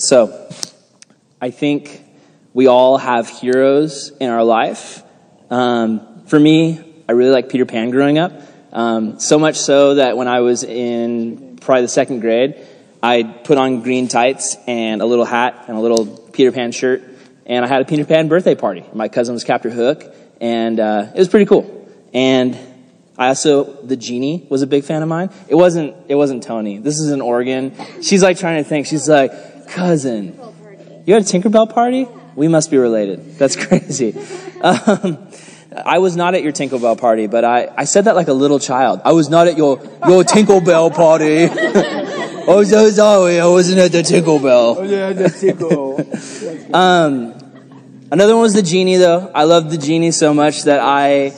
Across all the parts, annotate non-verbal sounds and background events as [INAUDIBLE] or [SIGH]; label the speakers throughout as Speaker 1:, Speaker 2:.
Speaker 1: So, I think we all have heroes in our life. Um, for me, I really like Peter Pan growing up. Um, so much so that when I was in probably the second grade, I put on green tights and a little hat and a little Peter Pan shirt, and I had a Peter Pan birthday party. My cousin was Captain Hook, and uh, it was pretty cool. And I also the genie was a big fan of mine. It wasn't it wasn't Tony. This is an organ. She's like trying to think. She's like, cousin, you had a Tinkerbell party? We must be related. That's [LAUGHS] crazy. Um, I was not at your Tinkerbell party, but I, I said that like a little child. I was not at your your Tinkerbell party. [LAUGHS] oh, so sorry, I wasn't at the Tinkerbell.
Speaker 2: Oh yeah, the tickle. [LAUGHS]
Speaker 1: Um, another one was the genie, though. I loved the genie so much that I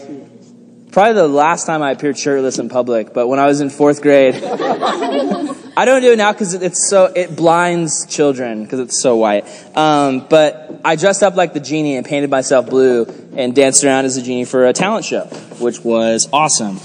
Speaker 1: probably the last time I appeared shirtless in public, but when I was in fourth grade, I don't do it now because it's so it blinds children because it's so white. Um, but I dressed up like the genie and painted myself blue and danced around as a genie for a talent show, which was awesome.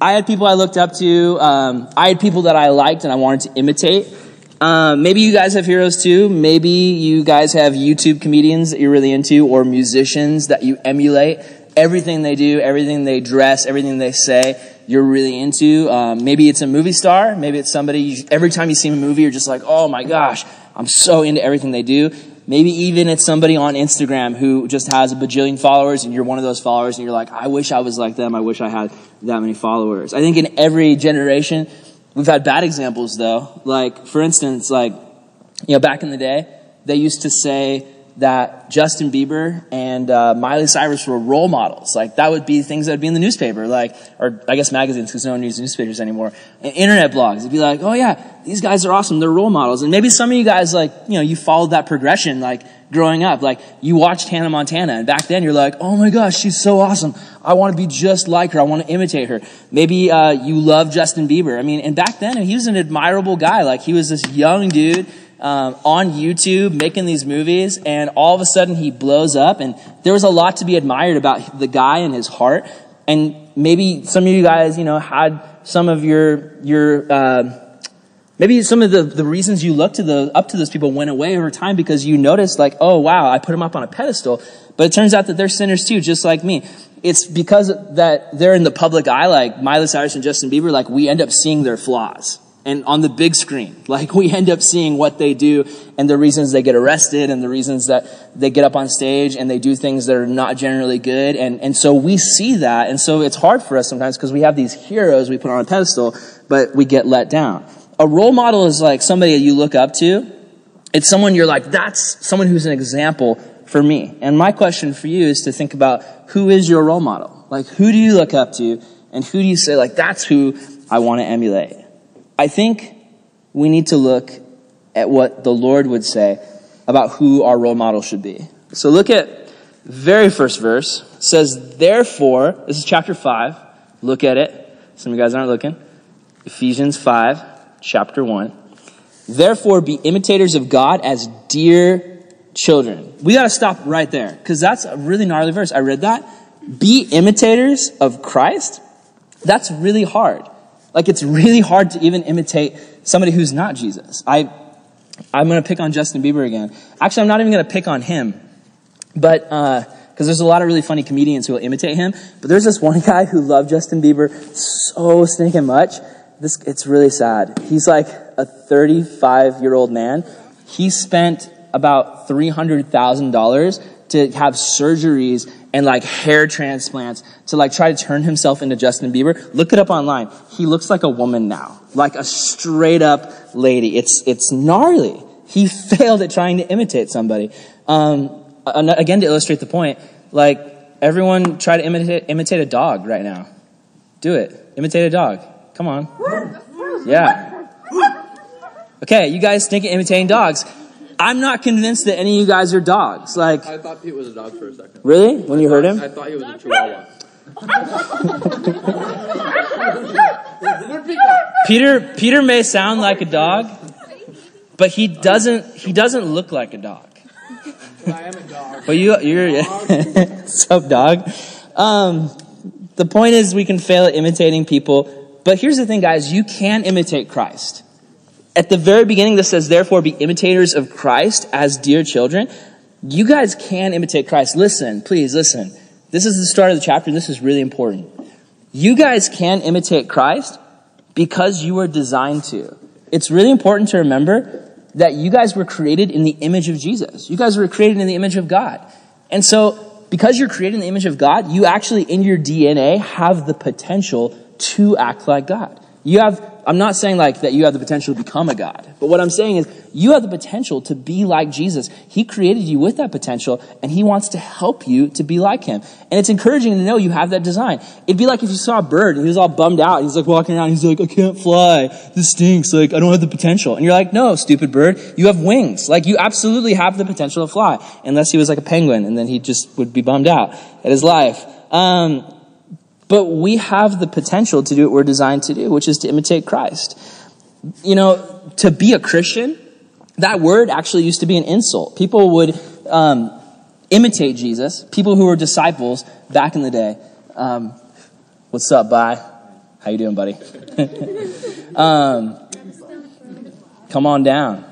Speaker 1: I had people I looked up to. Um, I had people that I liked and I wanted to imitate. Um, maybe you guys have heroes too. Maybe you guys have YouTube comedians that you're really into or musicians that you emulate. Everything they do, everything they dress, everything they say, you're really into. Um, maybe it's a movie star. Maybe it's somebody, you, every time you see a movie, you're just like, oh my gosh, I'm so into everything they do. Maybe even it's somebody on Instagram who just has a bajillion followers and you're one of those followers and you're like, I wish I was like them. I wish I had that many followers. I think in every generation, we've had bad examples though. Like, for instance, like, you know, back in the day, they used to say that Justin Bieber and uh, Miley Cyrus were role models. Like that would be things that would be in the newspaper, like or I guess magazines because no one uses newspapers anymore. And internet blogs. It'd be like, oh yeah, these guys are awesome. They're role models. And maybe some of you guys like you know you followed that progression like growing up. Like you watched Hannah Montana, and back then you're like, oh my gosh, she's so awesome. I want to be just like her. I want to imitate her. Maybe uh, you love Justin Bieber. I mean, and back then he was an admirable guy. Like he was this young dude um, on YouTube making these movies, and all of a sudden he blows up. And there was a lot to be admired about the guy and his heart. And maybe some of you guys, you know, had some of your your uh, maybe some of the, the reasons you looked to the up to those people went away over time because you noticed like, oh wow, I put them up on a pedestal. But it turns out that they're sinners too, just like me. It's because that they're in the public eye, like Miley Cyrus and Justin Bieber, like we end up seeing their flaws and on the big screen. [LAUGHS] Like we end up seeing what they do and the reasons they get arrested and the reasons that they get up on stage and they do things that are not generally good. And, and so we see that. And so it's hard for us sometimes because we have these heroes we put on a pedestal, but we get let down. A role model is like somebody that you look up to. It's someone you're like, that's someone who's an example for me. And my question for you is to think about who is your role model? Like who do you look up to and who do you say like, that's who I want to emulate? I think we need to look at what the Lord would say about who our role model should be. So look at very first verse. It says, therefore, this is chapter 5. Look at it. Some of you guys aren't looking. Ephesians 5, chapter 1. Therefore, be imitators of God as dear children. We got to stop right there because that's a really gnarly verse. I read that. Be imitators of Christ. That's really hard. Like it's really hard to even imitate somebody who's not Jesus. I, I'm going to pick on Justin Bieber again. Actually, I'm not even going to pick on him, but because uh, there's a lot of really funny comedians who will imitate him. But there's this one [LAUGHS] guy who loved Justin Bieber so stinking much. This it's really sad. He's like a 35 year old man. He spent about three hundred thousand dollars to have surgeries and like hair transplants to like try to turn himself into Justin Bieber. Look it up online. He looks like a woman now, like a straight up lady. It's, it's gnarly. He [LAUGHS] failed at trying to imitate somebody. Um, again, to illustrate the point, like everyone try to imitate, imitate a dog right now. Do it. Imitate a dog. Come on. Yeah. Okay, you guys think of imitating dogs. I'm not convinced that any of you guys are dogs. Like,
Speaker 3: I thought Pete was a dog for a second.
Speaker 1: really? When you heard him?
Speaker 3: I thought he was a chihuahua. [LAUGHS]
Speaker 1: Peter Peter may sound like a dog, but he doesn't he doesn't look like a dog.
Speaker 3: I am a dog.
Speaker 1: But you you're [LAUGHS] sup dog. Um, the point is we can fail at imitating people, but here's the thing, guys, you can imitate Christ. At the very beginning, this says, therefore be imitators of Christ as dear children. You guys can imitate Christ. Listen, please listen. This is the start of the chapter, this is really important. You guys can imitate Christ because you were designed to. It's really important to remember that you guys were created in the image of Jesus. You guys were created in the image of God. And so, because you're created in the image of God, you actually, in your DNA, have the potential to act like God. You have, I'm not saying like that you have the potential to become a God, but what I'm saying is you have the potential to be like Jesus. He created you with that potential and he wants to help you to be like him. And it's encouraging to know you have that design. It'd be like if you saw a bird and he was all bummed out. He's like walking around. He's like, I can't fly. This stinks. Like, I don't have the potential. And you're like, no, stupid bird. You have wings. Like, you absolutely have the potential to fly. Unless he was like a penguin and then he just would be bummed out at his life. Um, but we have the potential to do what we're designed to do, which is to imitate Christ. You know, to be a Christian, that word actually used to be an insult. People would um, imitate Jesus, people who were disciples back in the day. Um, what's up, bye? How you doing, buddy? [LAUGHS] um, come on down.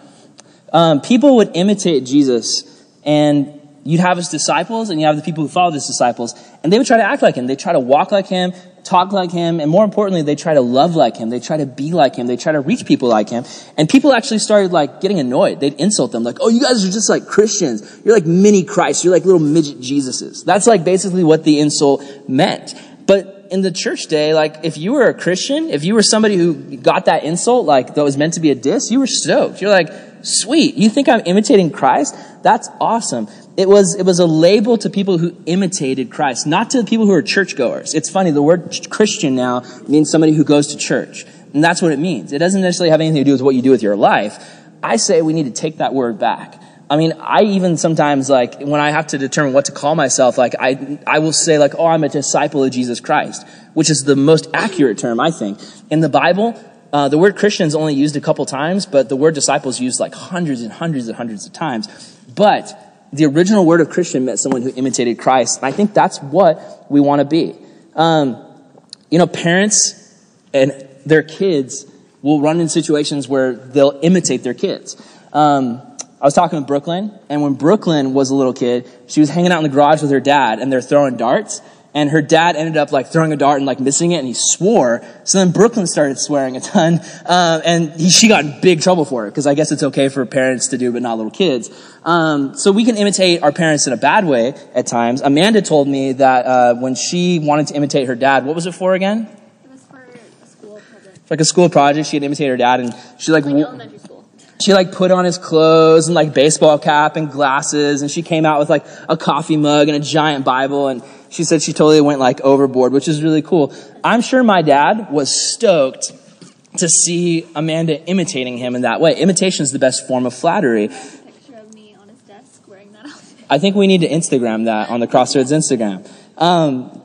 Speaker 1: Um, people would imitate Jesus, and you'd have his disciples, and you have the people who followed his disciples, and they would try to act like him. They try to walk like him, talk like him, and more importantly, they try to love like him. They try to be like him. They try to reach people like him. And people actually started like getting annoyed. They'd insult them, like, "Oh, you guys are just like Christians. You're like mini Christ. You're like little midget Jesuses." That's like basically what the insult meant. But in the church day, like if you were a Christian, if you were somebody who got that insult, like that was meant to be a diss, you were stoked. You're like, sweet. You think I'm imitating Christ? That's awesome. It was, it was a label to people who imitated Christ, not to the people who are churchgoers. It's funny, the word Christian now means somebody who goes to church. And that's what it means. It doesn't necessarily have anything to do with what you do with your life. I say we need to take that word back. I mean, I even sometimes like when I have to determine what to call myself, like I, I will say like, oh, I'm a disciple of Jesus Christ, which is the most accurate term, I think. In the Bible, uh, the word Christian is only used a couple times, but the word disciple is used like hundreds and hundreds and hundreds of times. But the original word of Christian meant someone who imitated Christ. And I think that's what we want to be. Um, you know, parents and their kids will run in situations where they'll imitate their kids. Um, I was talking with Brooklyn, and when Brooklyn was a little kid, she was hanging out in the garage with her dad, and they're throwing darts. And her dad ended up like throwing a dart and like missing it, and he swore. So then Brooklyn started swearing a ton, um, and he, she got in big trouble for it because I guess it's okay for parents to do, but not little kids. Um, so we can imitate our parents in a bad way at times. Amanda told me that uh, when she wanted to imitate her dad, what was it for again?
Speaker 2: It was for a school project.
Speaker 1: Like a school project. She had imitated her dad, and she like.
Speaker 2: Like elementary school.
Speaker 1: she like put on his clothes and like baseball cap and glasses and she came out with like a coffee mug and a giant bible and she said she totally went like overboard which is really cool i'm sure my dad was stoked to see amanda imitating him in that way imitation is the best form of flattery
Speaker 2: Picture of me on his desk wearing that outfit.
Speaker 1: i think we need to instagram that on the crossroads instagram um,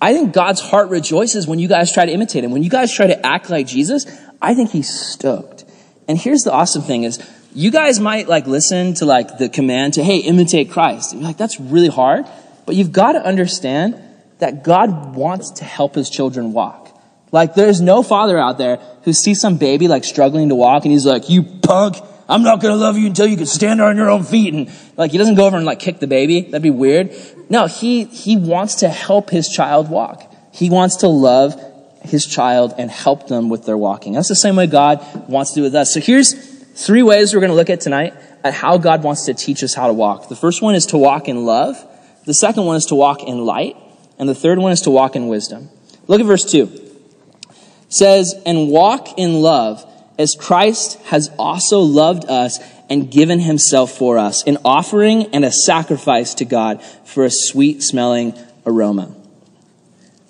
Speaker 1: I think God's heart rejoices when you guys try to imitate him. When you guys try to act like Jesus, I think he's stoked. And here's the awesome thing is you guys might like listen to like the command to, hey, imitate Christ. And you're like, that's really hard. But you've got to understand that God wants to help his children walk. Like there's no father out there who sees some baby like struggling to walk and he's like, you punk, I'm not gonna love you until you can stand on your own feet. And like he doesn't go over and like kick the baby. That'd be weird. No, he, he wants to help his child walk. He wants to love his child and help them with their walking. That's the same way God wants to do with us. So here's three ways we're going to look at tonight at how God wants to teach us how to walk. The first one is to walk in love. The second one is to walk in light. And the third one is to walk in wisdom. Look at verse 2. It says, And walk in love as Christ has also loved us and given himself for us, an offering and a sacrifice to God for a sweet smelling aroma.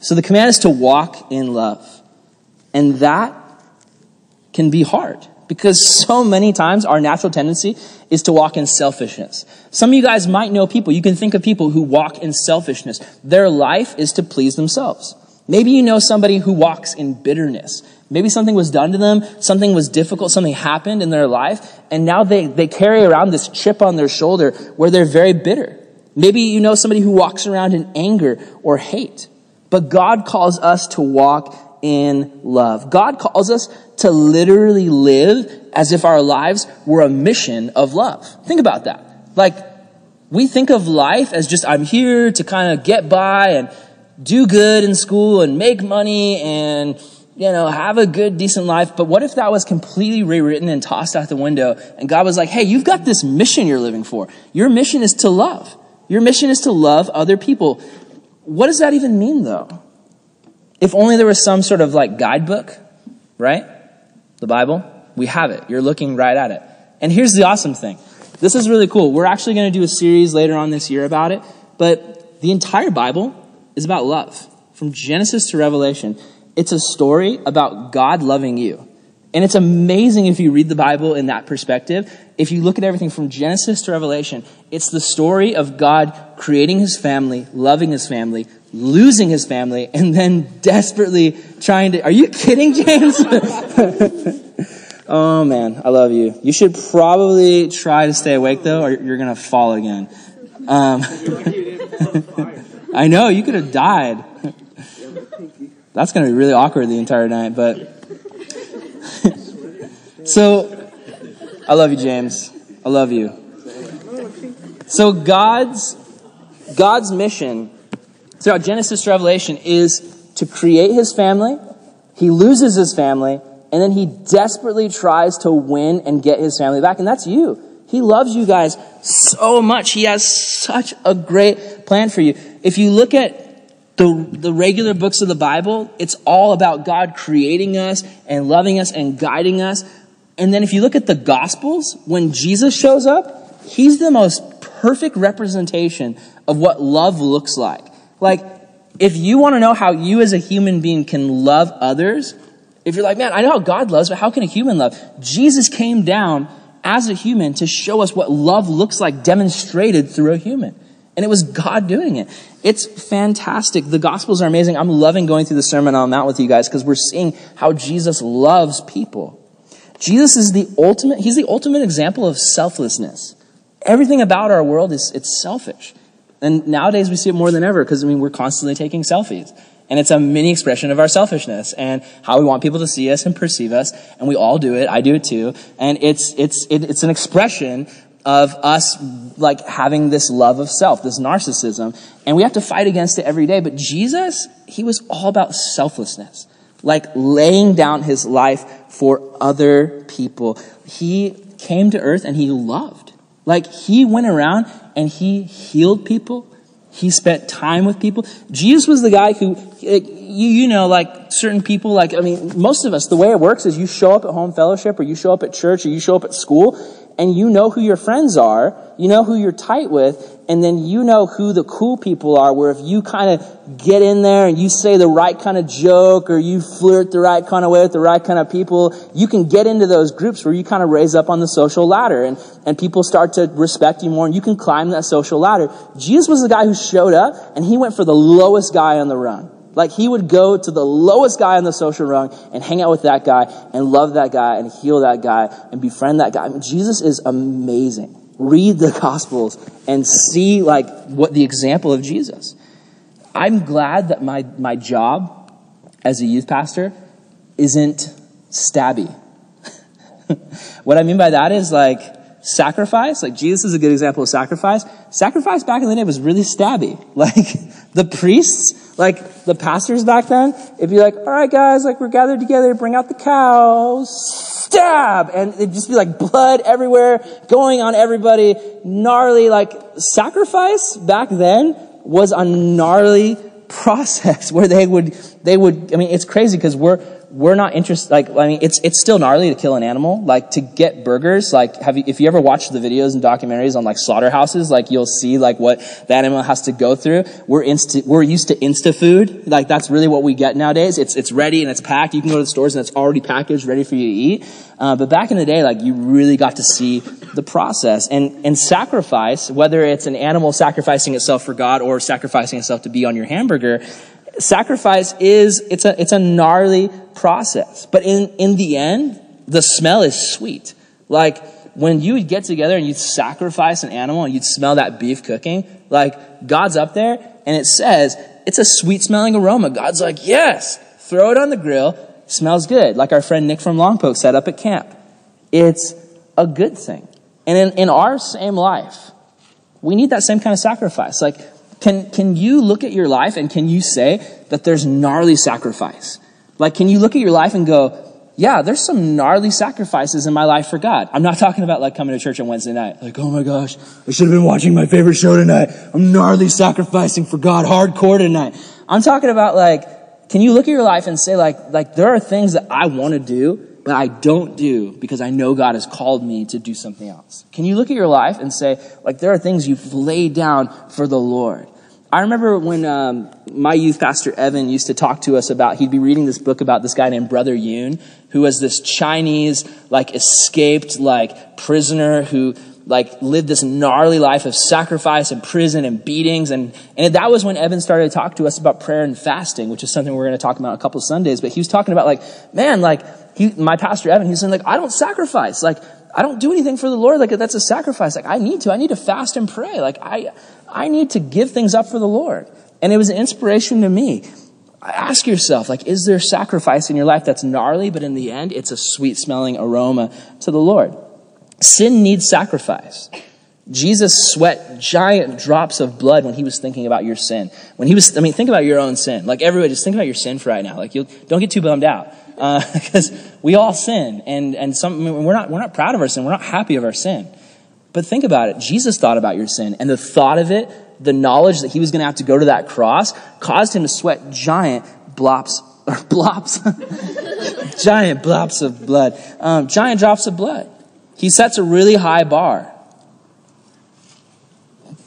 Speaker 1: So the command is to walk in love. And that can be hard because so many times our natural tendency is to walk in selfishness. Some of you guys might know people, you can think of people who walk in selfishness. Their life is to please themselves. Maybe you know somebody who walks in bitterness. Maybe something was done to them, something was difficult, something happened in their life, and now they, they carry around this chip on their shoulder where they're very bitter. Maybe you know somebody who walks around in anger or hate. But God calls us to walk in love. God calls us to literally live as if our lives were a mission of love. Think about that. Like, we think of life as just, I'm here to kind of get by and do good in school and make money and, you know, have a good, decent life. But what if that was completely rewritten and tossed out the window and God was like, hey, you've got this mission you're living for. Your mission is to love. Your mission is to love other people. What does that even mean though? If only there was some sort of like guidebook, right? The Bible, we have it. You're looking right at it. And here's the awesome thing. This is really cool. We're actually going to do a series later on this year about it, but the entire Bible is about love. From Genesis to Revelation, it's a story about God loving you. And it's amazing if you read the Bible in that perspective. If you look at everything from Genesis to Revelation, it's the story of God creating his family, loving his family, losing his family, and then desperately trying to. Are you kidding, James? [LAUGHS] oh man, I love you. You should probably try to stay awake though, or you're gonna fall again. Um, [LAUGHS] I know, you could have died. [LAUGHS] That's gonna be really awkward the entire night, but. so, I love you, James. I love you. So God's God's mission throughout Genesis Revelation is to create his family. He loses his family, and then he desperately tries to win and get his family back. And that's you. He loves you guys so much. He has such a great plan for you. If you look at the, the regular books of the Bible, it's all about God creating us and loving us and guiding us. And then if you look at the Gospels, when Jesus shows up, he's the most perfect representation of what love looks like. Like, if you want to know how you as a human being can love others, if you're like, man, I know how God loves, but how can a human love? Jesus came down as a human to show us what love looks like demonstrated through a human. And it was God doing it. It's fantastic. The Gospels are amazing. I'm loving going through the Sermon on the Mount with you guys because we're seeing how Jesus loves people. Jesus is the ultimate, he's the ultimate example of selflessness. Everything about our world is, it's selfish. And nowadays we see it more than ever because, I mean, we're constantly taking selfies. And it's a mini expression of our selfishness and how we want people to see us and perceive us. And we all do it. I do it too. And it's, it's, it, it's an expression of us like having this love of self, this narcissism. And we have to fight against it every day. But Jesus, he was all about selflessness, like laying down his life for other people. He came to earth and he loved. Like he went around and he healed people. He spent time with people. Jesus was the guy who, you, you know, like certain people, like, I mean, most of us, the way it works is you show up at home fellowship or you show up at church or you show up at school and you know who your friends are, you know who you're tight with, and then you know who the cool people are, where if you kind of get in there and you say the right kind of joke or you flirt the right kind of way with the right kind of people, you can get into those groups where you kind of raise up on the social ladder and, and people start to respect you more and you can climb that social ladder. Jesus was the guy who showed up and he went for the lowest guy on the rung. Like he would go to the lowest guy on the social rung and hang out with that guy and love that guy and heal that guy and befriend that guy. I mean, Jesus is amazing. Read the [LAUGHS] gospels and see like what the example of Jesus. I'm glad that my, my job as a youth pastor isn't stabby. [LAUGHS] what I mean by that is like sacrifice, like Jesus is a good example of sacrifice. Sacrifice back in the day was really stabby. [LAUGHS] Like the priests, like the pastors back then, it'd be like, all right guys, like we're gathered together, bring out the cows, stab, and it'd just be like blood everywhere, going on everybody, gnarly, like sacrifice back then was a gnarly [LAUGHS] process where they would, they would, I mean, it's crazy because we're, we're not interested, like, I mean, it's, it's still gnarly to kill an animal. Like, to get burgers, like, have you, if you ever watched the videos and documentaries on, like, slaughterhouses, like, you'll see, like, what the animal has to go through. We're insta, we're used to insta food. Like, that's really what we get nowadays. It's, it's ready and it's packed. You can go to the stores and it's already packaged, ready for you to eat. Uh, but back in the day, like, you really got to see the process. And, and sacrifice, whether it's an animal sacrificing itself for God or sacrificing itself to be on your hamburger, sacrifice is, it's a, it's a gnarly process. But in, in the end, the smell is sweet. Like, when you would get together and you'd sacrifice an animal and you'd smell that beef cooking, like, God's up there and it says, it's a sweet smelling aroma. God's like, yes, throw it on the grill, smells good, like our friend Nick from Longpoke set up at camp. It's a good thing. And in, in our same life, we need that same kind of sacrifice. Like, can, can you look at your life and can you say that there's gnarly sacrifice? Like, can you look at your life and go, yeah, there's some gnarly sacrifices in my life for God. I'm not talking about like coming to church on Wednesday night. Like, oh my gosh, I should have been watching my favorite show tonight. I'm gnarly sacrificing for God hardcore tonight. I'm talking about like, can you look at your life and say like, like there are things that I want to do, but I don't do because I know God has called me to do something else. Can you look at your life and say like, there are things you've laid down for the Lord? I remember when um, my youth pastor Evan used to talk to us about, he'd be reading this book about this guy named Brother Yun, who was this Chinese, like, escaped, like, prisoner who, like, lived this gnarly life of sacrifice and prison and beatings. And, and that was when Evan started to talk to us about prayer and fasting, which is something we're going to talk about a couple Sundays. But he was talking about, like, man, like, he, my pastor Evan, he's saying, like, I don't sacrifice. Like, I don't do anything for the Lord. Like, that's a sacrifice. Like, I need to. I need to fast and pray. Like, I, I need to give things up for the Lord. And it was an inspiration to me. Ask yourself, like, is there sacrifice in your life that's gnarly, but in the end, it's a sweet smelling aroma to the Lord? Sin needs sacrifice. Jesus sweat giant drops of blood when he was thinking about your sin. When he was, I mean, think about your own sin. Like everybody, just think about your sin for right now. Like you don't get too bummed out. Because uh, [LAUGHS] we all sin and, and some, I mean, we're not, we're not proud of our sin. We're not happy of our sin. But think about it. Jesus thought about your sin and the thought of it, the knowledge that he was going to have to go to that cross caused him to sweat giant blops, [LAUGHS] or blops, [LAUGHS] giant blops of blood, um, giant drops of blood. He sets a really high bar.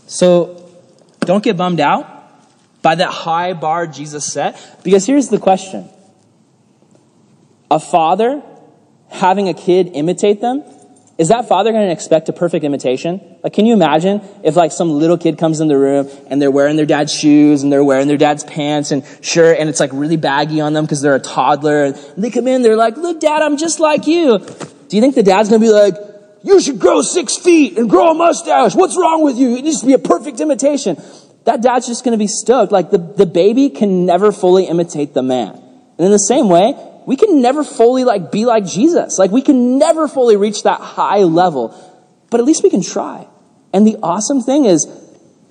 Speaker 1: So don't get bummed out by that high bar Jesus set because here's the question. A father having a kid imitate them is that father going to expect a perfect imitation? Like, can you imagine if like some little kid comes in the room and they're wearing their dad's shoes and they're wearing their dad's pants and shirt and it's like really baggy on them because they're a toddler and they come in, they're like, look dad, I'm just like you. Do you think the dad's going to be like, you should grow six feet and grow a mustache. What's wrong with you? It needs to be a perfect imitation. That dad's just going to be stoked. Like the, the baby can never fully imitate the man. And in the same way, we can never fully like be like Jesus. Like we can never fully reach that high level, but at least we can try. And the awesome thing is,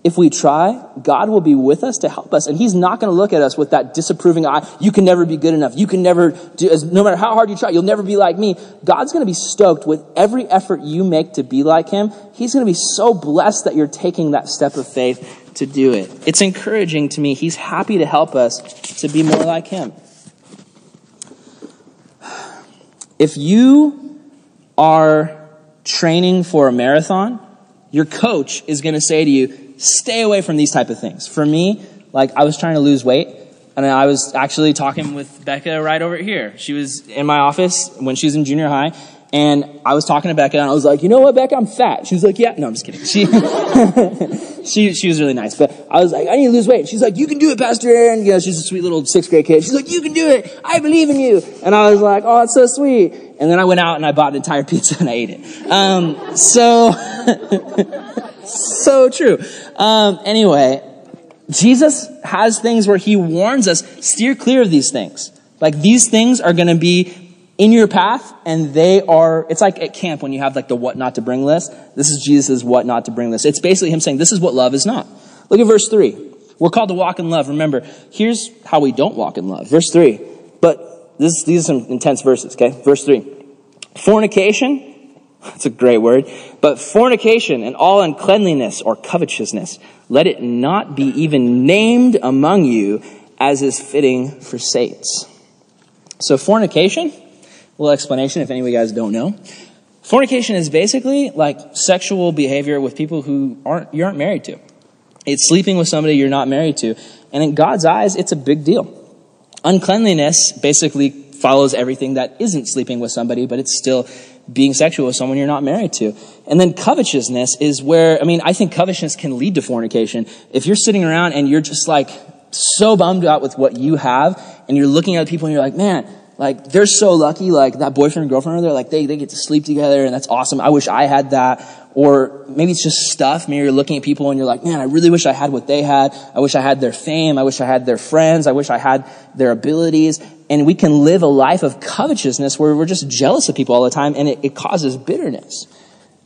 Speaker 1: if we try, God will be with us to help us. And He's not going to look at us with that disapproving eye. You can never be good enough. You can never do, as, no matter how hard you try, you'll never be like me. God's going to be stoked with every effort you make to be like Him. He's going to be so blessed that you're taking that step of faith to do it. It's encouraging to me. He's happy to help us to be more like Him. If you are training for a marathon, your coach is going to say to you, stay away from these type of things. For me, like I was trying to lose weight and I was actually talking with Becca right over here. She was in my office when she was in junior high and I was talking to Becca and I was like, you know what, Becca, I'm fat. She was like, yeah, no, I'm just kidding. She, [LAUGHS] she, she was really nice, but I was like, I need to lose weight. She's like, you can do it, Pastor Aaron. You know, she's a sweet little sixth grade kid. She's like, you can do it. I believe in you. And I was like, oh, it's so sweet. And then I went out and I bought an entire [LAUGHS] pizza and I ate it. Um, so, [LAUGHS] so true. Um, anyway, Jesus has things where he warns us, steer clear of these things. Like these things are going to be in your path and they are, it's like at camp when you have like the what not to bring list. This is Jesus' what not to bring list. It's basically him saying, this is what love is not. Look at verse three. We're called to walk in love. Remember, here's how we don't walk in love. Verse three. But this, these are some intense verses, okay? Verse three. Fornication, [LAUGHS] that's a great word, but fornication and all uncleanliness or covetousness, let it not be even named among you as is fitting for saints. So fornication, little explanation if any of you guys don't know. Fornication is basically like sexual behavior with people who aren't, you aren't married to. It's sleeping with somebody you're not married to. And in God's eyes, it's a big deal. Uncleanliness basically follows everything that isn't sleeping with somebody, but it's still being sexual with someone you're not married to. And then covetousness is where, I mean, I think covetousness can lead to fornication. If you're sitting around and you're just like so bummed out with what you have, and you're looking at people and you're like, man, Like they're so lucky, like that boyfriend and girlfriend are there, like they, they get to sleep together and that's awesome. I wish I had that. Or maybe it's just stuff. Maybe you're looking at people and you're like, man, I really wish I had what they had. I wish I had their fame. I wish I had their friends. I wish I had their abilities. And we can live a life of covetousness where we're just jealous of people all the time and it, it causes bitterness.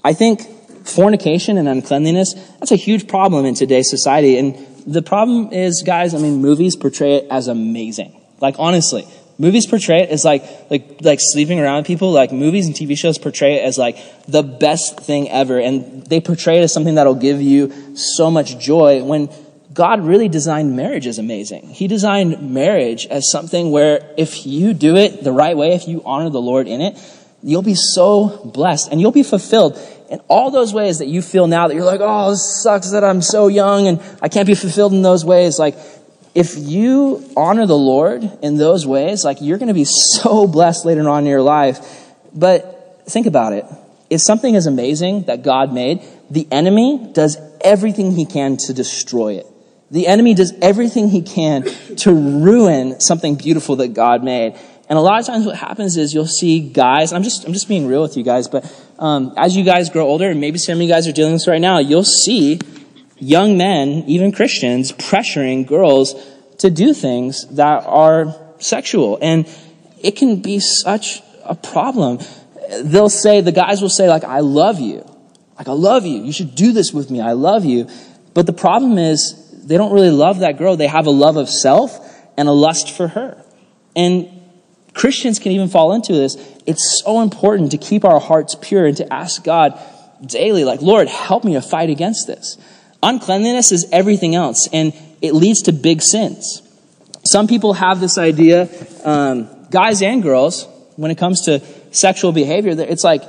Speaker 1: I think fornication and uncleanliness, that's a huge problem in today's society. And the problem is, guys, I mean, movies portray it as amazing. Like, honestly, movies portray it as like, like, like sleeping around with people. Like, movies and TV shows portray it as like the best thing ever. And they portray it as something that'll give you so much joy when God really designed marriage as amazing. He designed marriage as something where if you do it the right way, if you honor the Lord in it, you'll be so blessed and you'll be fulfilled in all those ways that you feel now that you're like, oh, this sucks that I'm so young and I can't be fulfilled in those ways. Like, if you honor the Lord in those ways, like, you're going to be so blessed later on in your life. But think about it. If something is amazing that God made, the enemy does everything he can to destroy it. The enemy does everything he can to ruin something beautiful that God made. And a lot of times what happens is you'll see guys, I'm just, I'm just being real with you guys, but um, as you guys grow older, and maybe some of you guys are dealing with this right now, you'll see young men, even Christians, pressuring girls to do things that are sexual. And it can be such a problem. They'll say, the guys will say, like, I love you. Like, I love you. You should do this with me. I love you. But the problem is, they don't really love that girl. They have a love of self and a lust for her. And Christians can even fall into this. It's so important to keep our hearts pure and to ask God daily, like, Lord, help me to fight against this. Uncleanliness is everything else, and it leads to big sins. Some people have this idea, um, guys and girls, when it comes to sexual behavior, it's like,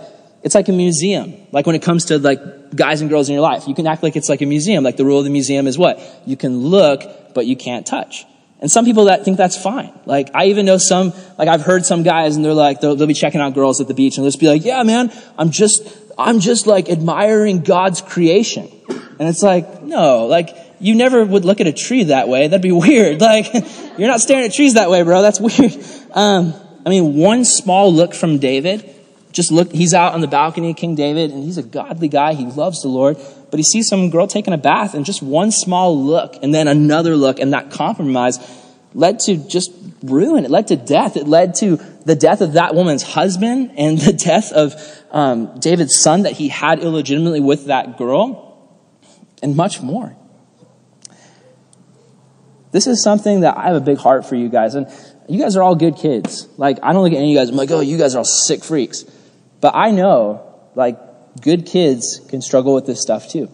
Speaker 1: it's like a museum. Like when it comes to like guys and girls in your life, you can act like it's like a museum. Like the rule of the museum is what? You can look, but you can't touch. And some people that think that's fine. Like, I even know some, like, I've heard some guys and they're like, they'll, they'll be checking out girls at the beach and they'll just be like, yeah, man, I'm just, I'm just like admiring God's creation. And it's like, no, like, you never would look at a tree that way. That'd be [LAUGHS] weird. Like, you're not staring at trees that way, bro. That's [LAUGHS] weird. Um, I mean, one small look from David, just look, he's out on the balcony of King David and he's a godly guy. He loves the Lord but he sees some girl taking a bath and just one small look and then another look and that compromise led to just ruin. It led to death. It led to the death of that woman's husband and [LAUGHS] the death of um, David's son that he had illegitimately with that girl and much more. This is something that I have a big heart for you guys. And you guys are all good kids. Like, I don't look at any of you guys, I'm like, oh, you guys are all sick freaks. But I know, like, good kids can struggle with this stuff too.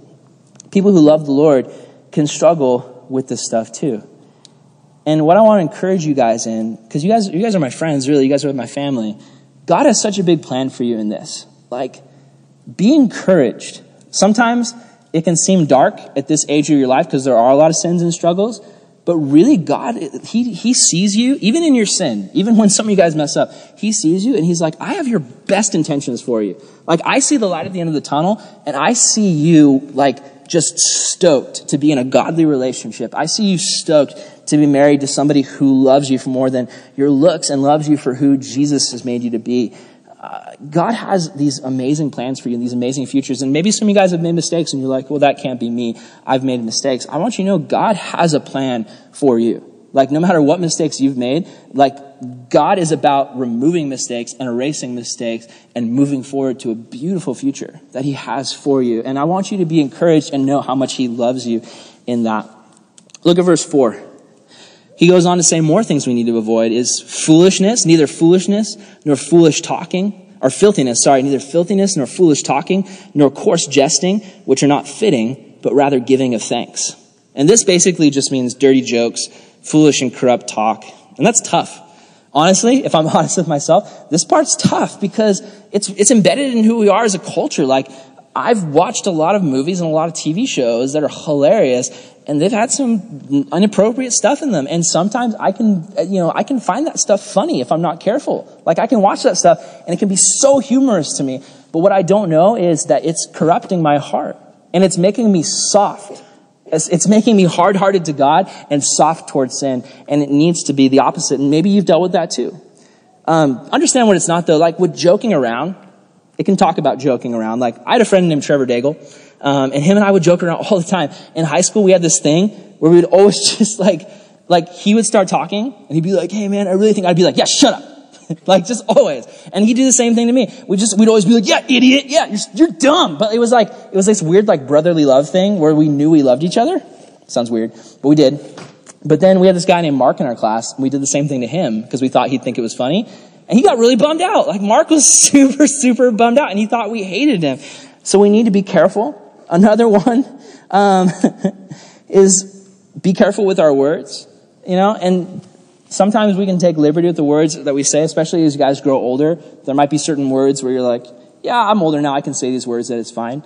Speaker 1: People who love the Lord can struggle with this stuff too. And what I want to encourage you guys in, because you guys, you guys are my friends, really, you guys are with my family. God has such a big plan for you in this. Like, be encouraged. Sometimes it can seem dark at this age of your life because there are a lot of sins and struggles. But really, God, he, he sees you, even in your sin, even when some of you guys mess up, He sees you and He's like, I have your best intentions for you. Like, I see the light at the end of the tunnel and I see you, like, just stoked to be in a godly relationship. I see you stoked to be married to somebody who loves you for more than your looks and loves you for who Jesus has made you to be. God has these amazing plans for you and these amazing futures. And maybe some of you guys have made mistakes and you're like, well, that can't be me. I've made mistakes. I want you to know God has a plan for you. Like, no matter what mistakes you've made, like, God is about removing mistakes and erasing mistakes and moving forward to a beautiful future that He has for you. And I want you to be encouraged and know how much He loves you in that. Look at verse 4. He goes on to say more things we need to avoid is foolishness, neither foolishness nor foolish talking, or filthiness, sorry, neither filthiness nor foolish talking, nor coarse jesting, which are not fitting, but rather giving of thanks. And this basically just means dirty jokes, foolish and corrupt talk. And that's tough. Honestly, if I'm [LAUGHS] honest with myself, this part's tough because it's, it's embedded in who we are as a culture. Like, I've watched a lot of movies and a lot of TV shows that are hilarious and they've had some inappropriate stuff in them. And sometimes I can, you know, I can find that stuff funny if I'm not careful. Like I can watch that stuff and it can be so humorous to me. But what I don't know is that it's corrupting my heart and it's making me soft. It's, making me hard-hearted to God and soft towards sin. And it needs to be the opposite. And maybe you've dealt with that too. Um, understand what it's not though. Like with joking around, it can talk about joking around. Like I had a friend named Trevor Daigle, um, and him and I would joke around [LAUGHS] all the time. In high school, we had this thing where we would always [LAUGHS] just like, like he would start talking, and he'd be like, "Hey man, I really think," I'd be like, "Yeah, shut up." [LAUGHS] like just always. And he'd do the same thing to me. We just, we'd always be like, yeah, idiot. Yeah, you're, you're dumb. But it was like, it was this weird like brotherly love thing where we knew we loved each other. Sounds weird, but we did. But then we had this guy named Mark in our class, and we did the same thing to him because we thought he'd think it was funny. And he got really bummed out. Like Mark was [LAUGHS] super, super bummed out, and he thought we hated him. So we need to be careful. Another one um, [LAUGHS] is be careful with our words. You know, and sometimes we can take liberty with the words that we say, especially as you guys grow older. There might be certain words where you're like, "Yeah, I'm older now. I can say these words. That it's fine."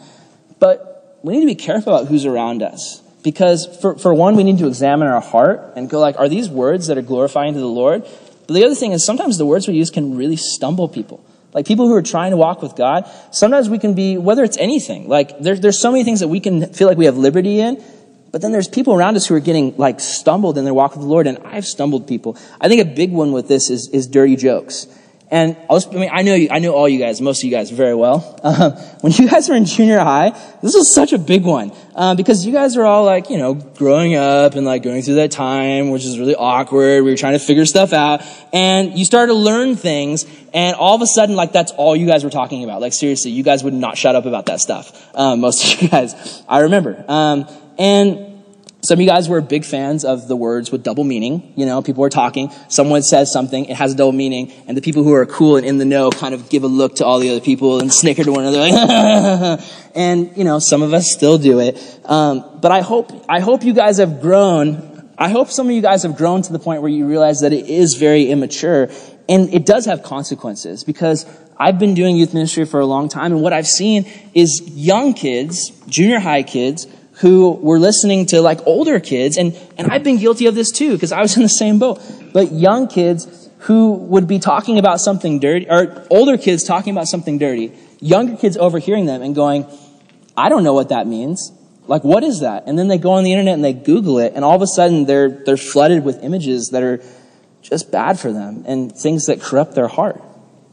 Speaker 1: But we need to be careful about who's around us. Because for, for one, we need to examine our heart and go like, are these words that are glorifying to the Lord? But the other thing is sometimes the words we use can really stumble people. Like people who are trying to walk with God, sometimes we can be, whether it's anything, like there, there's so many things that we can feel like we have liberty in, but then there's people around us who are getting like stumbled in their walk with the Lord, and I've stumbled people. I think a big one with this is, is dirty jokes. And I, was, I mean, I know you, I know all you guys, most of you guys very well. Um, [LAUGHS] when you guys were in junior high, this was such a big one um, because you guys are all like, you know, growing up and like going through that time, which is really awkward. We were trying to figure stuff out, and you started to learn things, and all of a sudden, like that's all you guys were talking about. Like seriously, you guys would not shut up about that stuff. Um, most of you guys, I remember. Um, and some of you guys were big fans of the words with double meaning. You know, people are talking, someone says something, it has a double meaning, and the people who are cool and in the know kind of give a look to all the other people and snicker to one another, like, [LAUGHS] and you know, some of us still do it. Um, but I hope, I hope you guys have grown. I hope some of you guys have grown to the point where you realize that it is very immature, and it does have consequences because I've been doing youth ministry for a long time, and what I've seen is young kids, junior high kids who were listening to like older kids, and, and I've been guilty of this too, because I was in the same boat. But young kids who would be talking about something dirty, or older kids talking about something dirty, younger kids overhearing them and going, I don't know what that means. Like, what is that? And then they go on the internet and they Google it, and all of a sudden they're, they're flooded with images that are just bad for them and things that corrupt their heart.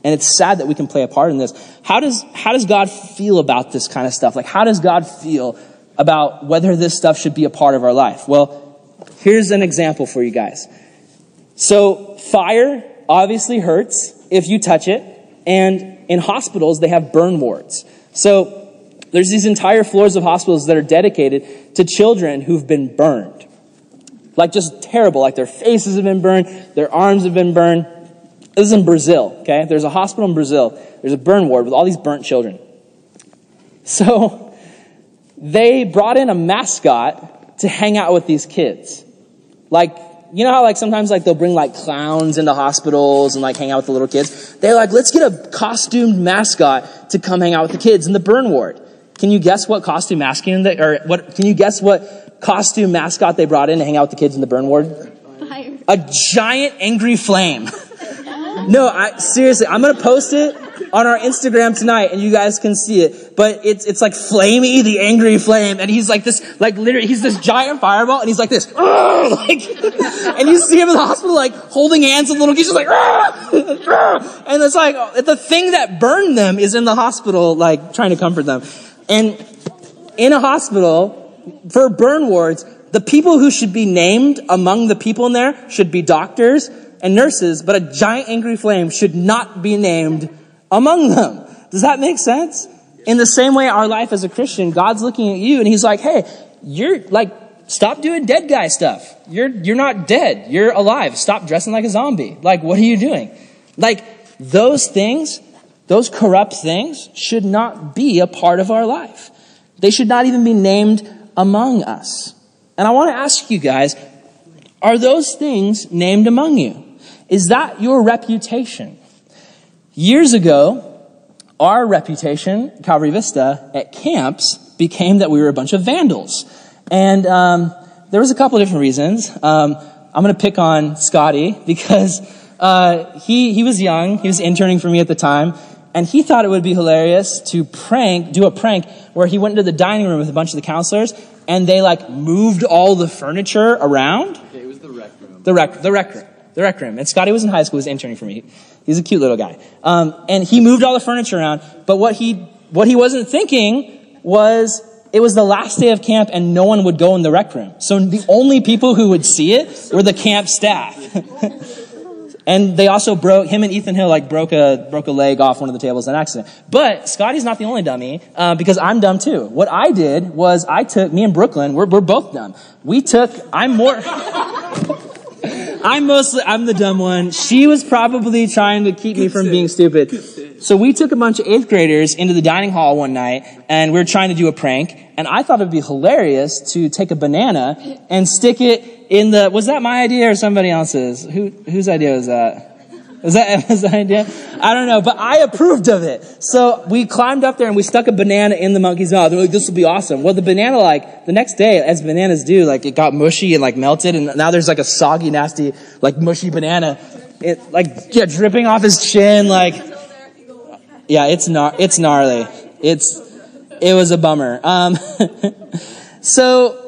Speaker 1: And it's sad that we can play a part in this. How does, how does God feel about this kind of stuff? Like, how does God feel about whether this stuff should be a part of our life. Well, here's an example for you guys. So, fire obviously hurts if you touch it, and in hospitals, they have burn wards. So, there's these entire floors of hospitals that are dedicated to children who've been burned. Like, just terrible. Like, their faces have been burned, their arms have been burned. This is in Brazil, okay? There's a hospital in Brazil. There's a burn ward with all these burnt children. So, they brought in a mascot to hang out with these kids. Like, you know how like sometimes like they'll bring like clowns into hospitals and like hang out with the little kids? They're like, let's get a costumed mascot to come hang out with the kids in the burn ward. Can you guess what costume mascot they, or what, can you guess what costume mascot they brought in to hang out with the kids in the burn ward?
Speaker 2: Fire.
Speaker 1: A giant angry flame. no, I, seriously, I'm gonna post it on our Instagram tonight and you guys can see it. But it's, it's like Flamey, the angry flame. And he's like this, like literally, he's this giant fireball and he's like this, [LAUGHS] like, and you see him in the hospital like holding hands with little kids, just like, [LAUGHS] and it's like, the thing that burned them is in the hospital, like trying to comfort them. And in a hospital, for burn wards, the people who should be named among the people in there should be doctors and nurses, but a giant angry flame should not be named among them. Does that make sense? In the same way, our life as a Christian, God's looking at you and He's like, hey, you're like, stop doing dead guy stuff. You're, you're not dead. You're alive. Stop dressing like a zombie. Like, what are you doing? Like, those things, those corrupt things should not be a part of our life. They should not even be named among us. And I want to ask you guys, are those things named among you? Is that your reputation? Years ago, our reputation, Calvary Vista, at camps became that we were a bunch of vandals. And um, there was a couple of different reasons. Um, I'm going to pick on Scotty [LAUGHS] because uh, he, he was young. He was interning for me at the time. And he thought it would be hilarious to prank, do a prank where he went into the dining room with a bunch of the counselors and they like moved all the furniture around.
Speaker 3: Okay, it was the rec room.
Speaker 1: The rec, the rec room. the rec room. And Scotty was in high school, was interning for me. He's a cute little guy. Um, and he moved all the furniture around, but what he, what he wasn't thinking was it was the last day of camp and no one would go in the rec room. So the only people who would see it were the camp staff. [LAUGHS] and they also broke, him and Ethan Hill like broke a, broke a leg off one of the tables in an accident. But Scotty's not the only dummy, uh, because I'm dumb too. What I did was I took, me and Brooklyn, we're, we're both dumb. We took, I'm more, [LAUGHS] I'm mostly, I'm the dumb one. She was probably trying to keep me from being stupid. So we took a bunch of eighth graders into the dining hall one night and we were trying to do a prank. And I thought it'd be hilarious to take a banana and stick it in the, was that my idea or somebody else's? Who, whose idea was that? Was that [LAUGHS] Emma's idea? I don't know, but I approved of it. So we climbed up there and we stuck a banana in the monkey's mouth. They're like, this will be awesome. Well, the banana, like, the next day, as bananas do, like, it got mushy and like melted and now there's like a soggy, nasty, like mushy banana. It, like, yeah, dripping off his chin, like, yeah, it's gnar- it's gnarly. It's, it was a bummer. Um, [LAUGHS] so,